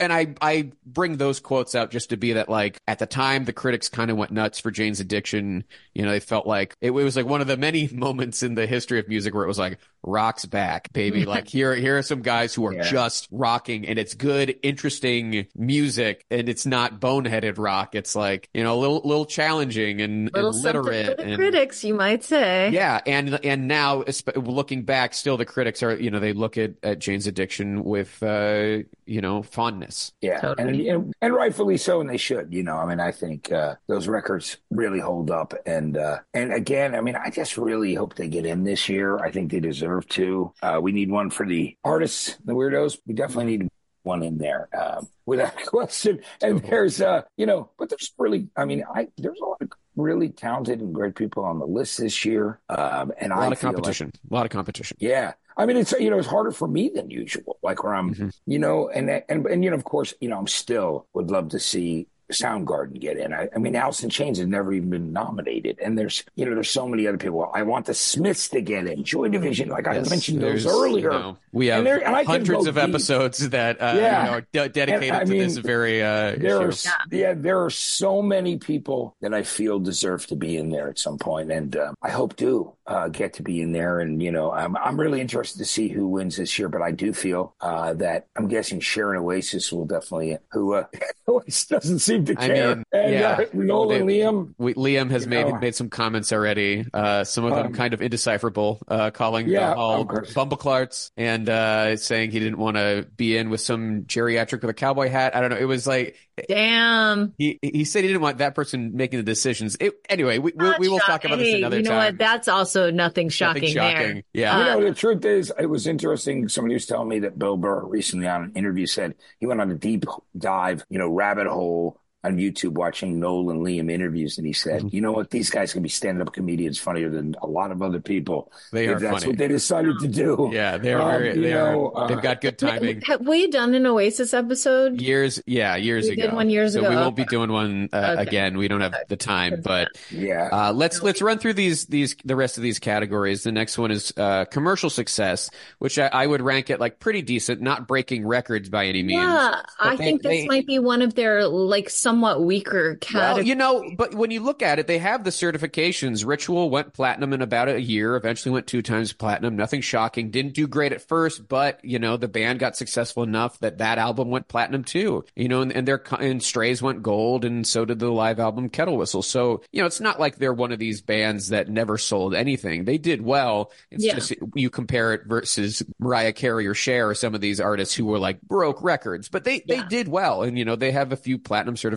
and I, I bring those quotes out just to be that like at the time the critics kind of went nuts for Jane's Addiction. You know, they felt like it, it was like one of the many moments in the history of music where it was like rock's back, baby. like here, here are some guys who are Yeah. just rocking and it's good, interesting music and it's not boneheaded rock. It's like, you know, a little, little challenging and, Little and literate. for the and, critics, you might say. yeah, and and now looking back, still the critics are you know they look at, at Jane's Addiction with uh, you know fondness. Yeah, Totally. and, and and rightfully so, and they should. You know, I mean, I think uh, those records really hold up, and uh, and again, I mean, I just really hope they get in this year. I think they deserve to. Uh, we need one for the artists, the weirdos. We definitely need one in there, um, without question. And there's, uh, you know, but there's really, I mean, I there's a lot of really talented and great people on the list this year, um, and a lot of feel like- competition. a lot of competition. yeah. I mean, it's you know, it's harder for me than usual. Like where I'm, Mhm. you know, and and and you know, of course, you know, I'm still would love to see Soundgarden get in. I, I mean, Alice in Chains has never even been nominated, and there's you know, there's so many other people. I want the Smiths to get in. Joy Division, like I mentioned those earlier. you know, we have And there- and hundreds of deep. episodes that uh, Yeah. you know, are de- dedicated And, to mean, this very uh, There are, issue. yeah. there are so many people that I feel deserve to be in there at some point, and uh, I hope do uh, get to be in there. And you know, I'm I'm really interested to see who wins this year. But I do feel uh, that I'm guessing Sharon Oasis will definitely who uh, Oasis doesn't seem to I mean, and yeah. uh, Nolan They- Liam, We, Liam has made know. made some comments already. Uh, some of them Um, kind of indecipherable, uh, calling yeah, the Hall of bumbleclarts and uh, saying he didn't want to be in with some geriatric with a cowboy hat. I don't know. It was like Damn. he he said he didn't want that person making the decisions. It, anyway, we, we, we will talk about this Hey, another you know time. what? That's also nothing shocking, Nothing shocking. there. Yeah. You Uh, know, the truth is, it was interesting. Somebody was telling me that Bill Burr recently on an interview said he went on a deep dive, you know, rabbit hole on YouTube watching Noel and Liam interviews, and he said, Mm-hmm. "You know what? These guys can be stand-up comedians funnier than a lot of other people. They if are that's funny. what they decided to do." Yeah, they're Um, very, they know, are, uh, they've got good timing. Have we done an Oasis episode? Years, yeah, years We ago. did one years so ago. we won't be doing one uh, Okay. again. We don't have the time, but Yeah. uh, let's let's run through these these the rest of these categories. The next one is uh, commercial success, which I, I would rank it like pretty decent, not breaking records by any means. Yeah, I they- think this they- might be one of their like somewhat weaker Well, you know, but when you look at it, they have the certifications. Ritual went platinum in about a year, eventually went two times platinum. Nothing shocking. Didn't do great at first, but, you know, the band got successful enough that that album went platinum too. You know, and, and their, and Strays went gold, and so did the live album Kettle Whistle. So, you know, it's not like they're one of these bands that never sold anything. They did well. It's Yeah. just you compare it versus Mariah Carey or Cher or some of these artists who were like broke records, but they, they did well. And, you know, they have a few platinum certifications.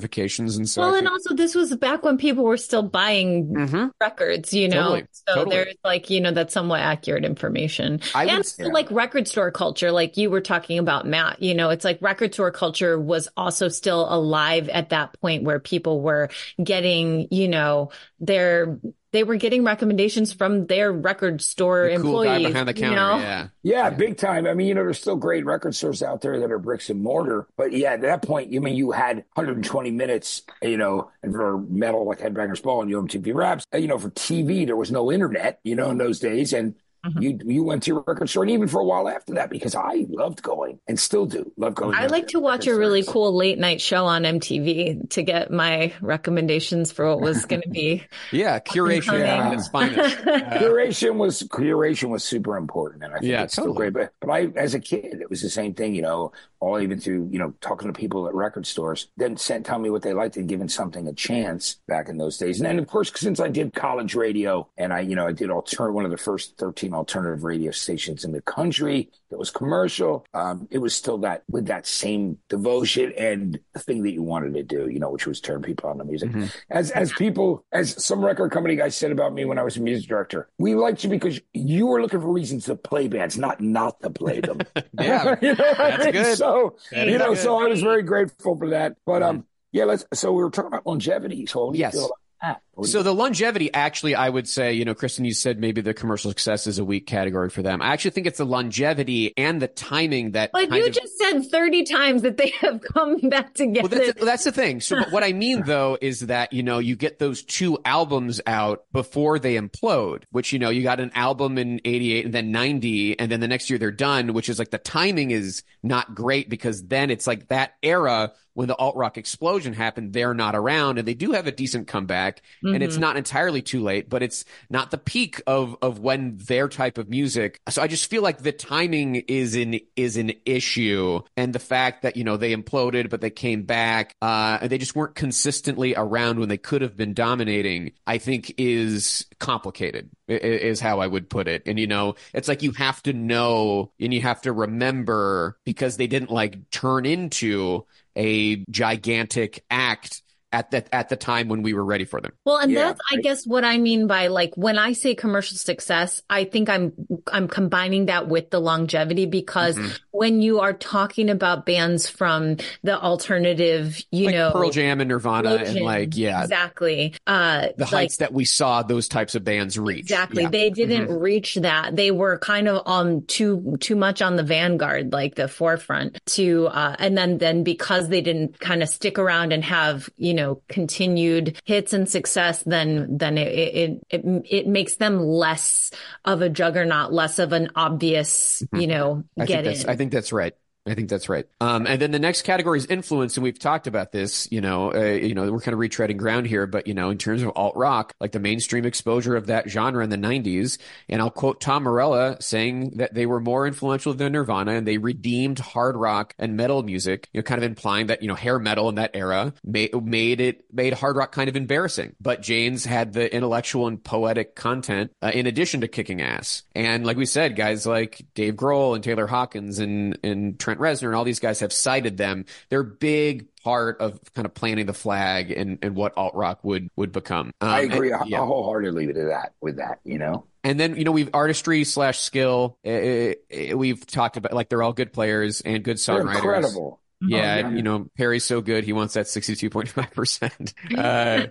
And so well, and also this was back when people were still buying Mhm. records, you know. Totally, so totally. there's like, you know, that's somewhat accurate information. I would and say- so, like record store culture, like you were talking about, Matt, you know, it's like record store culture was also still alive at that point where people were getting, you know, their they were getting recommendations from their record store The cool guy employees. behind the you know? Yeah. Yeah, big time. I mean, you know, there's still great record stores out there that are bricks and mortar. But yeah, at that point, you mean you had 120 minutes, you know, and for metal like Headbangers Ball and Yo! MTV Raps, you know, for TV, there was no internet, you know, in those days. And Mhm. you you went to your record store, and even for a while after that, because I loved going and still do love going. I like to watch a really stores. cool late night show on MTV to get my recommendations for what was going to be. Yeah. Curation Yeah. at its finest. Uh, curation was curation was super important, and I think Yeah, it's still great. But but I, as a kid, it was the same thing. You know, all even through you know talking to people at record stores, then sent tell me what they liked and giving something a chance back in those days. And then of course, since I did college radio, and I you know I did alter one of the first thirteen alternative radio stations in the country that was commercial. Um, it was still that with that same devotion and the thing that you wanted to do, you know, which was turn people on to music Mhm. as as people as some record company guy said about me when I was a music director, we liked you because you were looking for reasons to play bands, not not to play them. Yeah. you know, I That's good. So That you know, good. so I was very grateful for that. But um, yeah, let's. So we were talking about longevity. So Yes. feel about that? What do So the longevity, actually, I would say, you know, Kristen, you said maybe the commercial success is a weak category for them. I actually think it's the longevity and the timing that. But you of- just said 30 times that they have come back together. Well, that's, that's the thing. So, but what I mean though is that, you know, you get those two albums out before they implode, which, you know, you got an album in 88 and then 90, and then the next year they're done, which is like the timing is not great because then it's like that era when the alt rock explosion happened, they're not around and they do have a decent comeback and it's not entirely too late, but it's not the peak of, of when their type of music. So I just feel like the timing is an, is an issue and the fact that, you know, they imploded, but they came back, uh, and they just weren't consistently around when they could have been dominating, I think is complicated is how I would put it. And, you know, it's like you have to know and you have to remember because they didn't like turn into a gigantic act at that at the time when we were ready for them. Well, and Yeah, that's, I I- guess, what I mean by like when I say commercial success, I think I'm I'm combining that with the longevity because Mm-hmm. when you are talking about bands from the alternative, you like know, Pearl Jam and Nirvana and like yeah, exactly, uh, the like, heights that we saw those types of bands reach. Exactly. Yeah. They didn't reach that. They were kind of um too too much on the vanguard, like the forefront to uh and then then because they didn't kind of stick around and have, you know, continued hits and success, then then it it it, it makes them less of a juggernaut, less of an obvious, mm-hmm. you know, I get think. I think that's right. I think that's right. Um, and then the next category is influence, and we've talked about this. You know, uh, you know, we're kind of retreading ground here, but you know, in terms of alt rock, like the mainstream exposure of that genre in the '90s, and I'll quote Tom Morello saying that they were more influential than Nirvana, and they redeemed hard rock and metal music. You know, kind of implying that you know hair metal in that era made made it made hard rock kind of embarrassing. But Jane's had the intellectual and poetic content uh, in addition to kicking ass. And like we said, guys like Dave Grohl and Taylor Hawkins and and Trent Reznor and all these guys have cited them. They're a big part of kind of planting the flag and, and what alt rock would would become. Um, I agree and- yeah. wholeheartedly with that. With that, you know. And then you know we've artistry slash skill. Uh, uh, we've talked about like they're all good players and good They're songwriters. incredible. Yeah, Oh, yeah. you know Perry's so good he wants that sixty two point five percent. Uh,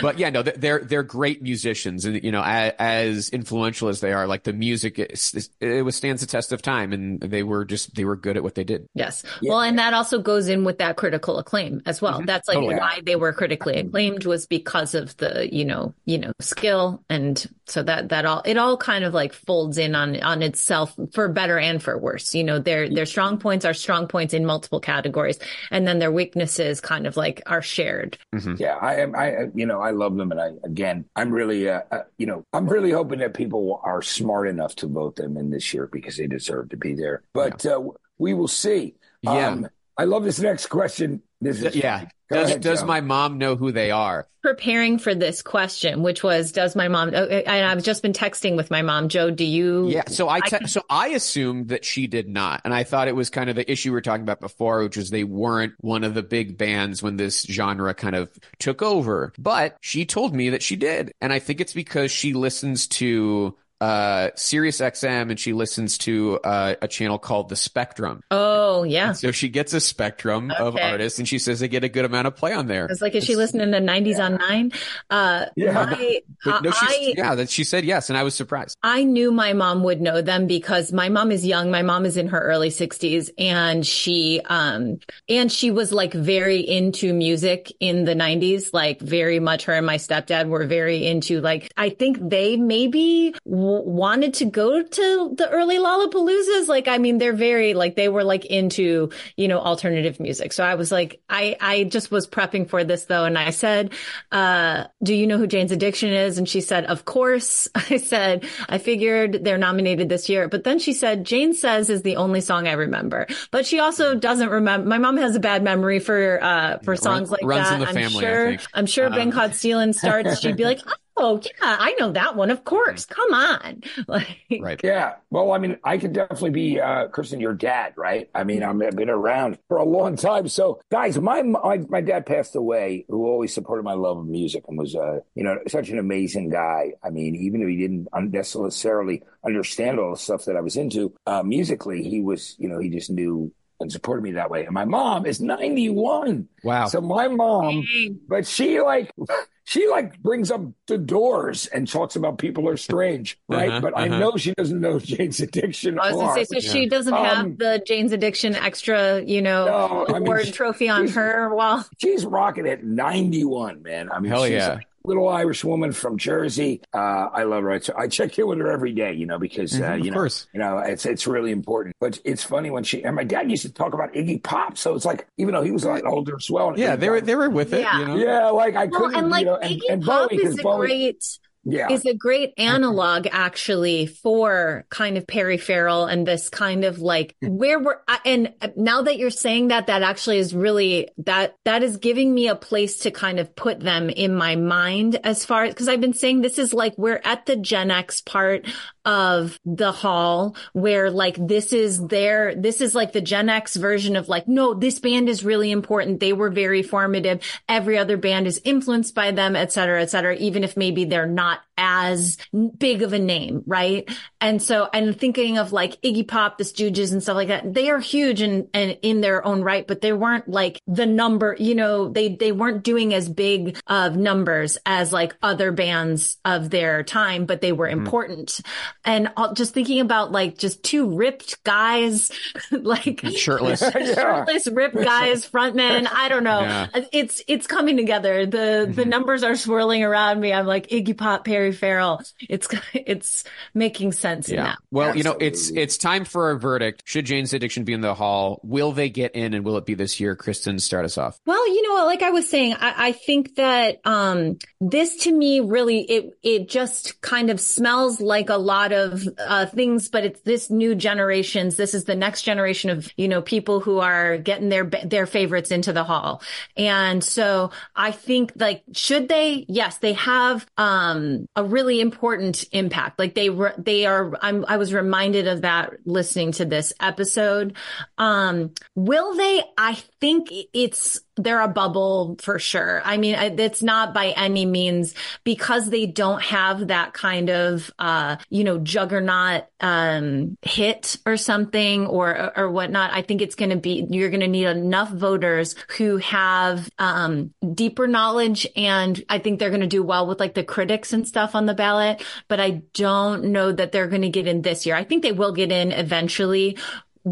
But yeah, no, they're they're great musicians, and you know, as, as influential as they are, like the music, is, it withstands the test of time, and they were just they were good at what they did. Yes. Yeah. Well, and that also goes in with that critical acclaim as well. That's like Totally. why they were critically acclaimed was because of the, you know, you know, skill. And so that, that all, it all kind of like folds in on, on itself for better and for worse. You know, their, their strong points are strong points in multiple categories. And then their weaknesses kind of like are shared. Yeah, I am. I you know I love them, and I again I'm really uh, uh, you know I'm really hoping that people are smart enough to vote them in this year because they deserve to be there. But uh, we will see. Yeah. Um, I love this next question. This is Yeah. Go Does ahead, does Joe. my mom know who they are? Preparing for this question, which was, does my mom, oh, and I've just been texting with my mom, Joe, do you? Yeah. So I te- so I assumed that she did not, and I thought it was kind of the issue we were talking about before, which was they weren't one of the big bands when this genre kind of took over. But she told me that she did, and I think it's because she listens to uh Sirius XM and she listens to uh, a channel called The Spectrum. Oh, yeah. So she gets a spectrum of artists, and she says they get a good amount of play on there. I was like, is she listening to 90s on 9? Uh, Yeah. my, But no, I, yeah, that she said yes, and I was surprised. I knew my mom would know them because my mom is young. My mom is in her early 60s and she, um, and she was like very into music in the 90s, like very much her and my stepdad were very into like, I think they maybe w- wanted to go to the early Lollapaloozas. Like, I mean, they're very like, they were like into, you know, alternative music. So I was like, I, I just was prepping for this though. And I said, uh, do you know who Jane's Addiction is? And she said, of course. I said, I figured they're nominated this year. But then she said, Jane Says is the only song I remember. But she also doesn't remember. My mom has a bad memory for, uh, for songs like runs that. in the I'm family, sure. I'm sure Been Um, Caught Stealing starts. She'd be like, Oh, yeah, I know that one. Of course. Come on. Like, Right. Yeah. Well, I mean, I could definitely be, uh, Kristen, your dad, right? I mean, I'm- I've been around for a long time. So, guys, my, my, my dad passed away, who always supported my love of music and was, uh, you know, such an amazing guy. I mean, even if he didn't un- necessarily understand all the stuff that I was into, uh, musically, he was, you know, he just knew and supported me that way. And my mom is 91. Wow. So my mom, but she like she like brings up the doors and talks about people are strange, right? Uh-huh, but I uh-huh. know she doesn't know Jane's addiction. I was gonna say, so she doesn't have Um, the Jane's Addiction extra, you know, No, I mean, award she- trophy on her wall. she's rocking at 91, man. I mean, Hell she's yeah. a little Irish woman from Jersey. Uh, I love her. So I check in with her every day, you know, because uh, Mhm, of you know, course. you know, it's it's really important. But it's funny when she and my dad used to talk about Iggy Pop, so it's like even though he was like older as well. Yeah, they were they were with it. Yeah. You know? Yeah, like I Well, couldn't, and like you know, Iggy and Pop Bowie, is 'cause a Bowie, great yeah, is a great mm-hmm. analog actually for kind of Perry Farrell and this kind of like mm-hmm. where we're and uh, now that you're saying that that actually is really that that is giving me a place to kind of put them in my mind as far as because I've been saying this is like we're at the Gen X part of the hall where like this is their this is like the Gen X version of like no this band is really important. They were very formative. Every other band is influenced by them et cetera et cetera even if maybe they're not as big of a name right? And so I'm thinking of like Iggy Pop the Stooges and stuff like that they are huge and and in their own right but they weren't like the number you know they they weren't doing as big of numbers as like other bands of their time but they were mm-hmm. important and I'll- just thinking about like just two ripped guys like Shirtless. Yeah. shirtless ripped guys frontmen i don't know Yeah. it's it's coming together the the numbers are swirling around me i'm like iggy pop perry farrell it's it's making sense Yeah. that Well, you know, it's it's time for a verdict. Should Jane's Addiction be in the hall? Will they get in, and will it be this year? Kristen, start us off. Well, you know, like I was saying, I, I think that um, this to me really it it just kind of smells like a lot of uh, things, but it's this new generations. This is the next generation of you know people who are getting their their favorites into the hall, and so I think like should they? Yes, they have um, a really important impact. Like they were, they are. I'm, I was reminded of that listening to this episode. Um, will they? I think it's they're a bubble for sure. I mean, it's not by any means because they don't have that kind of, uh, you know, juggernaut, um, hit or something or, or whatnot. I think it's going to be, you're going to need enough voters who have, um, deeper knowledge. And I think they're going to do well with like the critics and stuff on the ballot, but I don't know that they're going to get in this year. I think they will get in eventually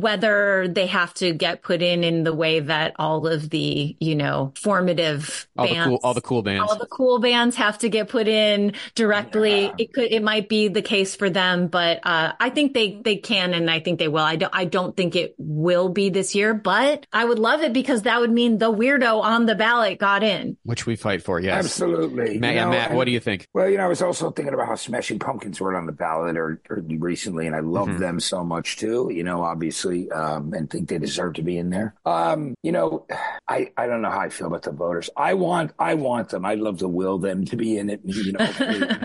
whether they have to get put in in the way that all of the you know formative All bands the cool, all the cool bands. all the cool bands have to get put in directly Yeah. it could it might be the case for them but uh i think they they can and i think they will i don't i don't think it will be this year but i would love it because that would mean the weirdo on the ballot got in which we fight for. Yes. absolutely. Matt, You know, Matt, and- what do you think? Well, you know, I was also thinking about how Smashing Pumpkins were on the ballot or, or recently, and I love Mhm. them so much too. You know, obviously, um, and think they deserve to be in there. Um, you know, I, I don't know how I feel about the voters. I want I want them. I'd love to will them to be in it. You know,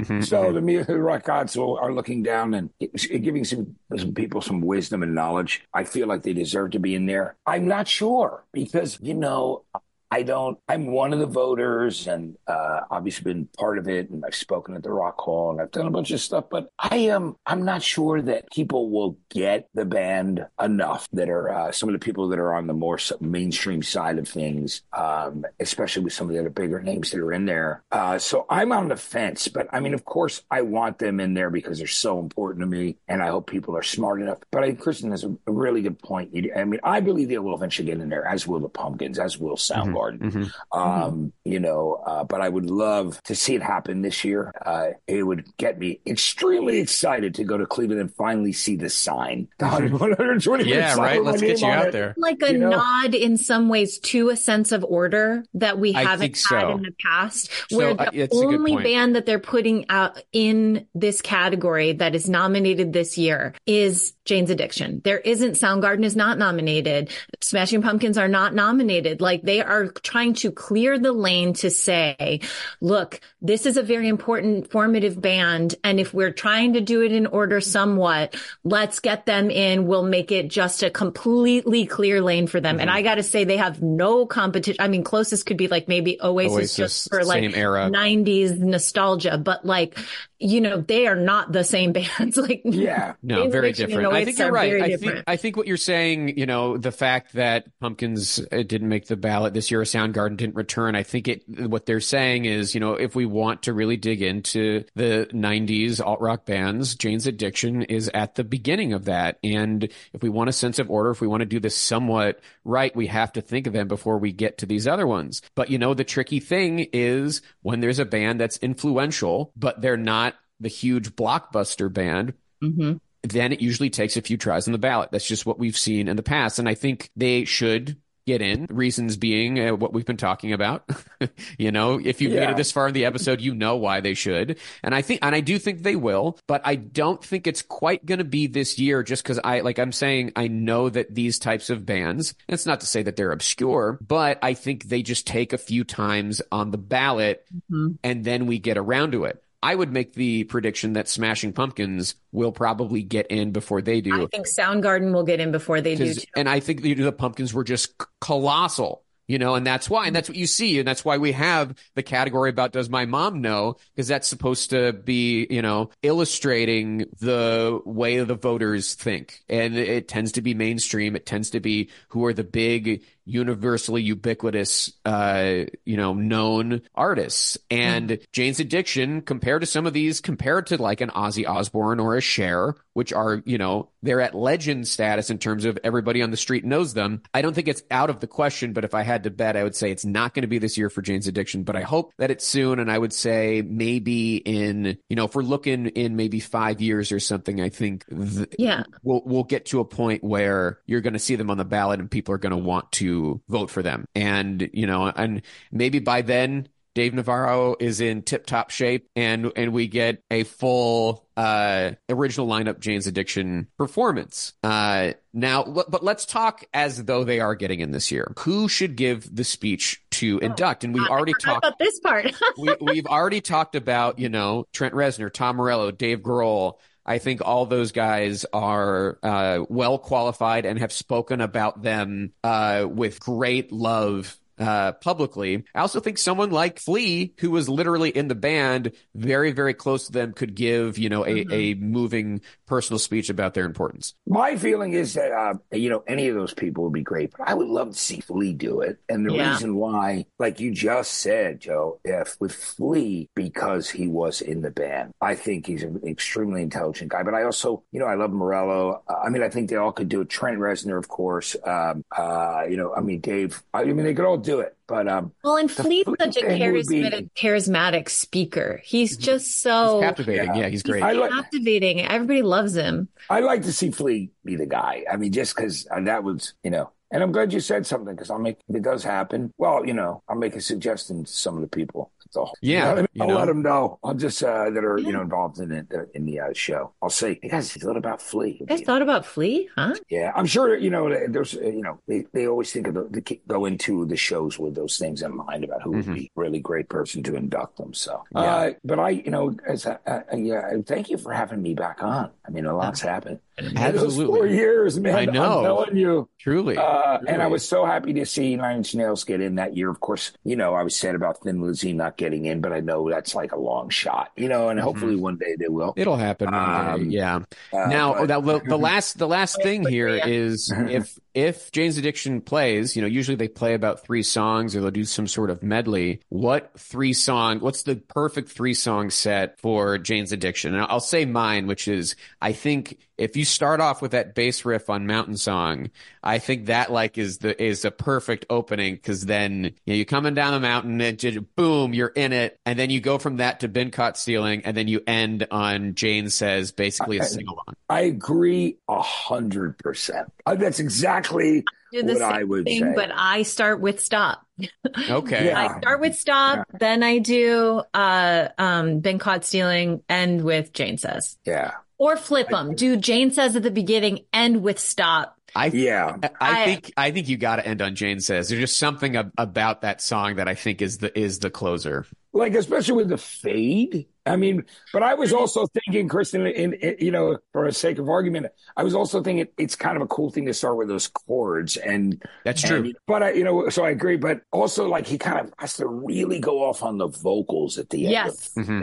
Mhm, so the me the rock gods are looking down and giving some some people some wisdom and knowledge. I feel like they deserve to be in there. I'm not sure because you know. I don't. I'm one of the voters, and uh, obviously been part of it. And I've spoken at the Rock Hall, and I've done a bunch of stuff. But I am. I'm not sure that people will get the band enough. That are uh, some of the people that are on the more mainstream side of things, um, especially with some of the other bigger names that are in there. Uh, so I'm on the fence. But I mean, of course, I want them in there because they're so important to me, and I hope people are smart enough. But I think Kristen has a, really good point. I mean, I believe they will eventually get in there, as will the Pumpkins, as will Soundgarden. Mhm. Um, you know, uh, but I would love to see it happen this year. Uh, it would get me extremely excited to go to Cleveland and finally see the sign. The 120 Yeah, right. Let's get you out there. like a You know? nod in some ways to a sense of order that we haven't so. had in the past. So, Where uh, the it's a good only band that they're putting out in this category that is nominated this year is Jane's Addiction. There isn't Soundgarden is not nominated. Smashing Pumpkins are not nominated. Like they are trying to clear the lane to say, look, this is a very important formative band. And if we're trying to do it in order somewhat, let's get them in. We'll make it just a completely clear lane for them. And Mm-hmm. I got to say, they have no competition. I mean, closest could be like maybe Oasis, Oasis, just for like same era. 90s nostalgia, but like, you know, they are not the same bands. like, Yeah. No, very different. I I think you're right. I different. think I think what you're saying, you know, the fact that Pumpkins uh, didn't make the ballot this year, Soundgarden didn't return. I think it. What they're saying is, you know, if we want to really dig into the '90s alt rock bands, Jane's Addiction is at the beginning of that. And if we want a sense of order, if we want to do this somewhat right, we have to think of them before we get to these other ones. But you know, the tricky thing is when there's a band that's influential, but they're not the huge blockbuster band Mhm. Then it usually takes a few tries on the ballot. That's just what we've seen in the past. And I think they should get in. Reasons being uh, what we've been talking about. you know, if you've made it this far in the episode, you know why they should. And I think, and I do think they will, but I don't think it's quite going to be this year just because I, like I'm saying, I know that these types of bands, and it's not to say that they're obscure, but I think they just take a few times on the ballot Mhm. and then we get around to it. I would make the prediction that Smashing Pumpkins will probably get in before they do. I think Soundgarden will get in before they do. Too. and I think the Pumpkins were just colossal, you know, and that's why, and that's what you see, and that's why we have the category about does my mom know? Because that's supposed to be, you know, illustrating the way the voters think, and it tends to be mainstream. It tends to be who are the big, universally ubiquitous, uh, you know, known artists. And Jane's Addiction, compared to some of these, compared to like an Ozzy Osbourne or a Cher, which are, you know, they're at legend status in terms of everybody on the street knows them. I don't think it's out of the question, but if I had to bet, I would say it's not going to be this year for Jane's Addiction, but I hope that it's soon. And I would say maybe in, you know, if we're looking in maybe five years or something, I think th- Yeah. we'll we'll get to a point where you're going to see them on the ballot and people are going to want to vote for them. And you know, and maybe by then Dave Navarro is in tip top shape and and we get a full uh original lineup Jane's Addiction performance. Uh now but let's talk as though they are getting in this year. Who should give the speech to induct? And we've already talked about this part. we, we've already talked about, you know, Trent Reznor, Tom Morello, Dave Grohl. I think all those guys are uh, well qualified and have spoken about them uh, with great love uh, publicly. I also think someone like Flea, who was literally in the band, very, very close to them, could give, you know, a, a moving personal speech about their importance. My feeling is that uh, you know any of those people would be great, but I would love to see Flea do it. And the Yeah. reason why, like you just said, Joe, if with Flea because he was in the band, I think he's an extremely intelligent guy. But I also, you know, I love Morello. Uh, I mean, I think they all could do it. Trent Reznor, of course. Um, uh, you know, I mean, Dave. I mean, they could all do it. But um, well, and The Fleet's Flea such a thing would be- charismatic, charismatic speaker. He's just He's so captivating. yeah. Yeah, he's great. I like captivating. Everybody loves him. I like to see Flea be the guy. I mean, just because that was, you know, and I'm glad you said something because I'll make if it does happen. Well, you know, I'll make a suggestion to some of the people. That's all. Yeah, I'll, you I'll know. let them know. I'll just uh, that are you know involved in it uh, in the uh, show. I'll say, hey guys, you thought about Flea? You guys thought about Flea, huh? Yeah, I'm sure you know. There's uh, you know they, they always think of the, the go into the shows with those things in mind about who Mhm. would be a really great person to induct them. So, Yeah. uh, but I you know as a, uh, yeah, thank you for having me back on. I mean, a lot's happened. Those four years, man. I know. I'm telling you. Truly. Uh, and I was so happy to see Nine Inch Nails get in that year. Of course, you know, I was sad about Thin Lizzy not getting in, but I know that's like a long shot, you know, and hopefully one day they will. It'll happen one day. Um, Yeah. Uh, now but- that, the, the last the last thing here is if if Jane's Addiction plays, you know, usually they play about three songs or they'll do some sort of medley. What three song? What's the perfect three song set for Jane's Addiction? And I'll say mine, which is I think if you start off with that bass riff on Mountain Song, I think that like is the is a perfect opening because then you know you're coming down the mountain and just, boom you're in it, and then you go from that to been caught stealing, and then you end on Jane says basically a sing along. I agree a hundred percent. Uh, That's exactly Do the what same I would thing, say. but I start with stop. Okay. Yeah. I start with stop, then I do uh um been caught stealing, end with Jane says. yeah, Or flip them. Do Jane says at the beginning, end with stop. I yeah. I I I- think I think you got to end on Jane says. There's just something ab- about that song that I think is the is the closer. Like especially with the fade. I mean, but I was also thinking, Kristen, in, in you know, for the sake of argument, I was also thinking it's kind of a cool thing to start with those chords and That's true. And, but I, you know, so I agree. But also, like, he kind of has to really go off on the vocals at the end. Yes. Of Mhm.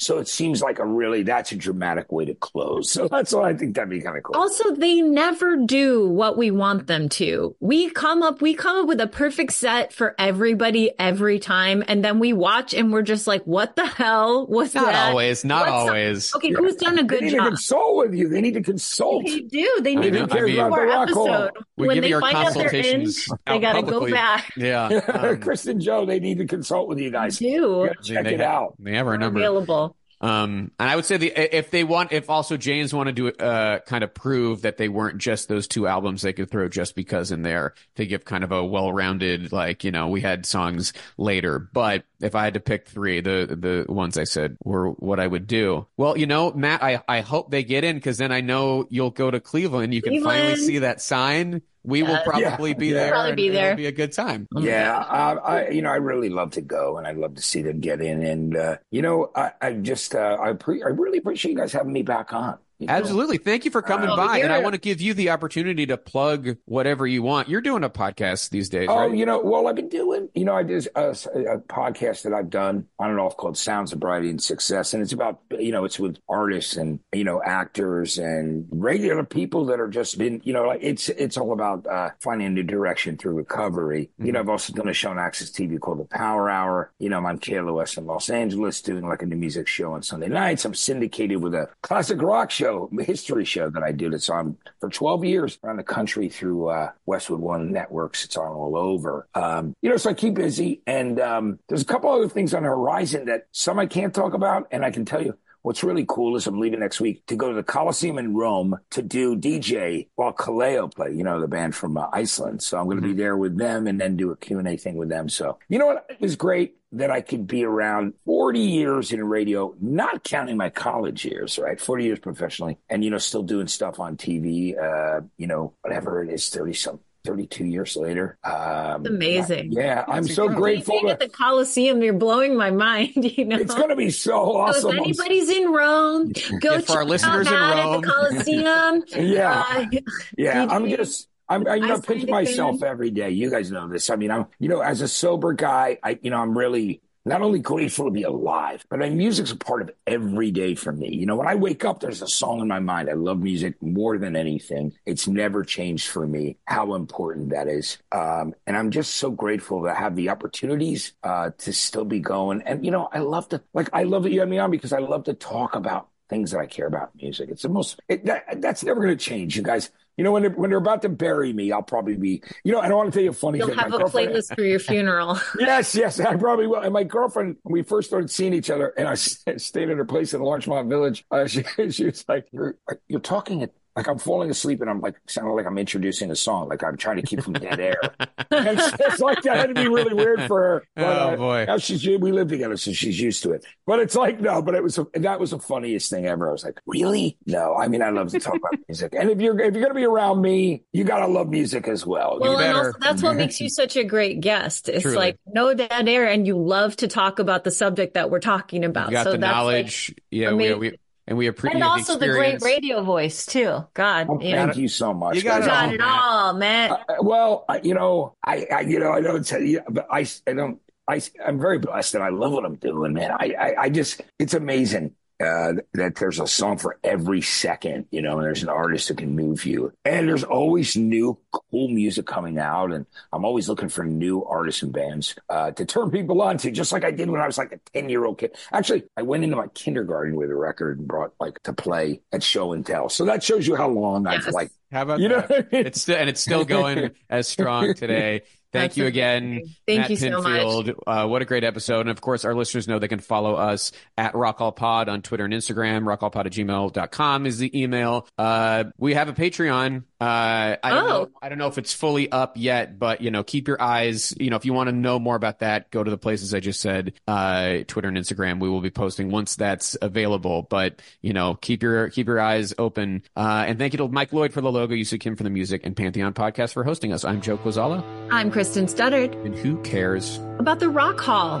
This. So it seems like a really that's a dramatic way to close. So that's why I think that'd be kind of cool. Also, they never do what we want them to. We come up, we come up with a perfect set for everybody every time, and then we watch and we're just like, "What the hell was that? Not that?" always. Not What's up? always. Okay, who's done a good they good need to job? consult with you. They need to consult. They do. They I need know. to I do mean- more About the rock hall. episode. We when give they you our find out they're in, consultations they got to go back. Yeah. Um, Chris and Joe, they need to consult with you guys. Do You gotta check they, it out. They have our number. available. Um, and I would say the if they want, if also Jane's wanted to uh kind of prove that they weren't just those two albums, they could throw just because in there to give kind of a well-rounded, like you know, we had songs later. But if I had to pick three, the the ones I said were what I would do. Well, you know, Matt, I I hope they get in because then I know you'll go to Cleveland. You can finally see that sign. We will probably Yeah. be Yeah. there. Probably and be there. It'll be a good time. Yeah, I, I, you know, I really love to go, and I'd love to see them get in. And uh, you know, I, I just, uh, I, pre- I really appreciate you guys having me back on. You know? Absolutely. Thank you for coming Oh, by. And I want to give you the opportunity to plug whatever you want. You're doing a podcast these days, Oh, right? you know, well, I've been doing, you know, I did a, a podcast that I've done on and off called Sound Sobriety and Success. And it's about, you know, it's with artists and, you know, actors and regular people that are just been, you know, like it's, it's all about uh, finding a new direction through recovery. You know, I've also done a show on AXS TV called The Power Hour. You know, I'm on KLOS in Los Angeles doing like a new music show on Sunday nights. I'm syndicated with a classic rock show, history show that I did. It's on for 12 years around the country through uh, Westwood One networks. It's on all over. Um, you know, so I keep busy. And um, there's a couple other things on the horizon that some I can't talk about. And I can tell you, What's really cool is I'm leaving next week to go to the Coliseum in Rome to do DJ while Kaleo play, you know, the band from uh, Iceland. So I'm going to be there with them and then do a Q&A thing with them. So, you know what? It was great that I could be around 40 years in radio, not counting my college years, right? 40 years professionally and, you know, still doing stuff on TV, uh, you know, whatever it is, 30 some. 32 years later. Um, Amazing. Yeah, I'm so incredible. grateful. Being at the Coliseum, you're blowing my mind. You know, it's going to be so So awesome. if anybody's in Rome, go Yeah, for our listeners in out Matt Rome. at the Coliseum. Yeah. Uh, Yeah, DJ. I'm just. I'm, I, you know, Icelandic pinch myself every day. You guys know this. I mean, I'm, you know, as a sober guy, I, you know, I'm really not only grateful to be alive, but I, music's a part of every day for me. You know, when I wake up, there's a song in my mind. I love music more than anything. It's never changed for me how important that is. Um, and I'm just so grateful to have the opportunities, uh, to still be going. And, you know, I love to, like, I love that you had me on because I love to talk about things that I care about music. It's the most, it, that, that's never going to change, you guys. You know, when they're, when they're about to bury me, I'll probably be, you know, I don't want to tell you a funny You'll thing. have My a girlfriend- playlist for your funeral. Yes, yes, I probably will. And my girlfriend, when we first started seeing each other, and I stayed at her place in Larchmont Village. Uh, she, she was like, "You're you're talking at like I'm falling asleep, and I'm like sounding like I'm introducing a song, like I'm trying to keep from dead air. and it's, it's like that had to be really weird for her. But, Oh, uh, boy. now she's we live together, so she's used to it. But it's like no, but it was that was the funniest thing ever. I was like, really? No, I mean I love to talk about music, and if you're if you're gonna be around me, you gotta love music as well. Well, and also that's what makes you such a great guest. It's Truly. like no dead air, and you love to talk about the subject that we're talking about. You got so the that's like- knowledge. yeah, we, we and we appreciate and also the, great radio voice too. God, Oh, you know, thank you so much. You got guys. it got all, it all, Matt. Uh, well, I, you know, I, I, you know, I don't tell you, but I, I don't, I, I'm very blessed and I love what I'm doing, man. I, I, I just, it's amazing. Uh, that there's a song for every second, you know, and there's an artist that can move you. And there's always new cool music coming out. And I'm always looking for new artists and bands uh, to turn people on to, just like I did when I was like a 10 year old kid. Actually, I went into my kindergarten with a record and brought like to play at show and tell. So that shows you how long I've like, How about you know, that? what I mean? It's still, and it's still going as strong today. Thank That's you again, Thank Matt you so much. Pinfield. Uh, what a great episode. And of course, our listeners know they can follow us at RockHallPod on Twitter and Instagram. RockHallPod at gmail.com is the email. Uh, we have a Patreon. Uh, I don't Oh. know. I don't know if it's fully up yet, but you know, keep your eyes, you know, if you want to know more about that, go to the places I just said, uh, Twitter and Instagram. We will be posting once that's available, but you know, keep your, keep your eyes open. Uh, and thank you to Mike Lloyd for the logo, Yusuf Kim for the music and Pantheon podcast for hosting us. I'm Joe Quazala I'm Kristen Studdard and who cares? about the Rock Hall.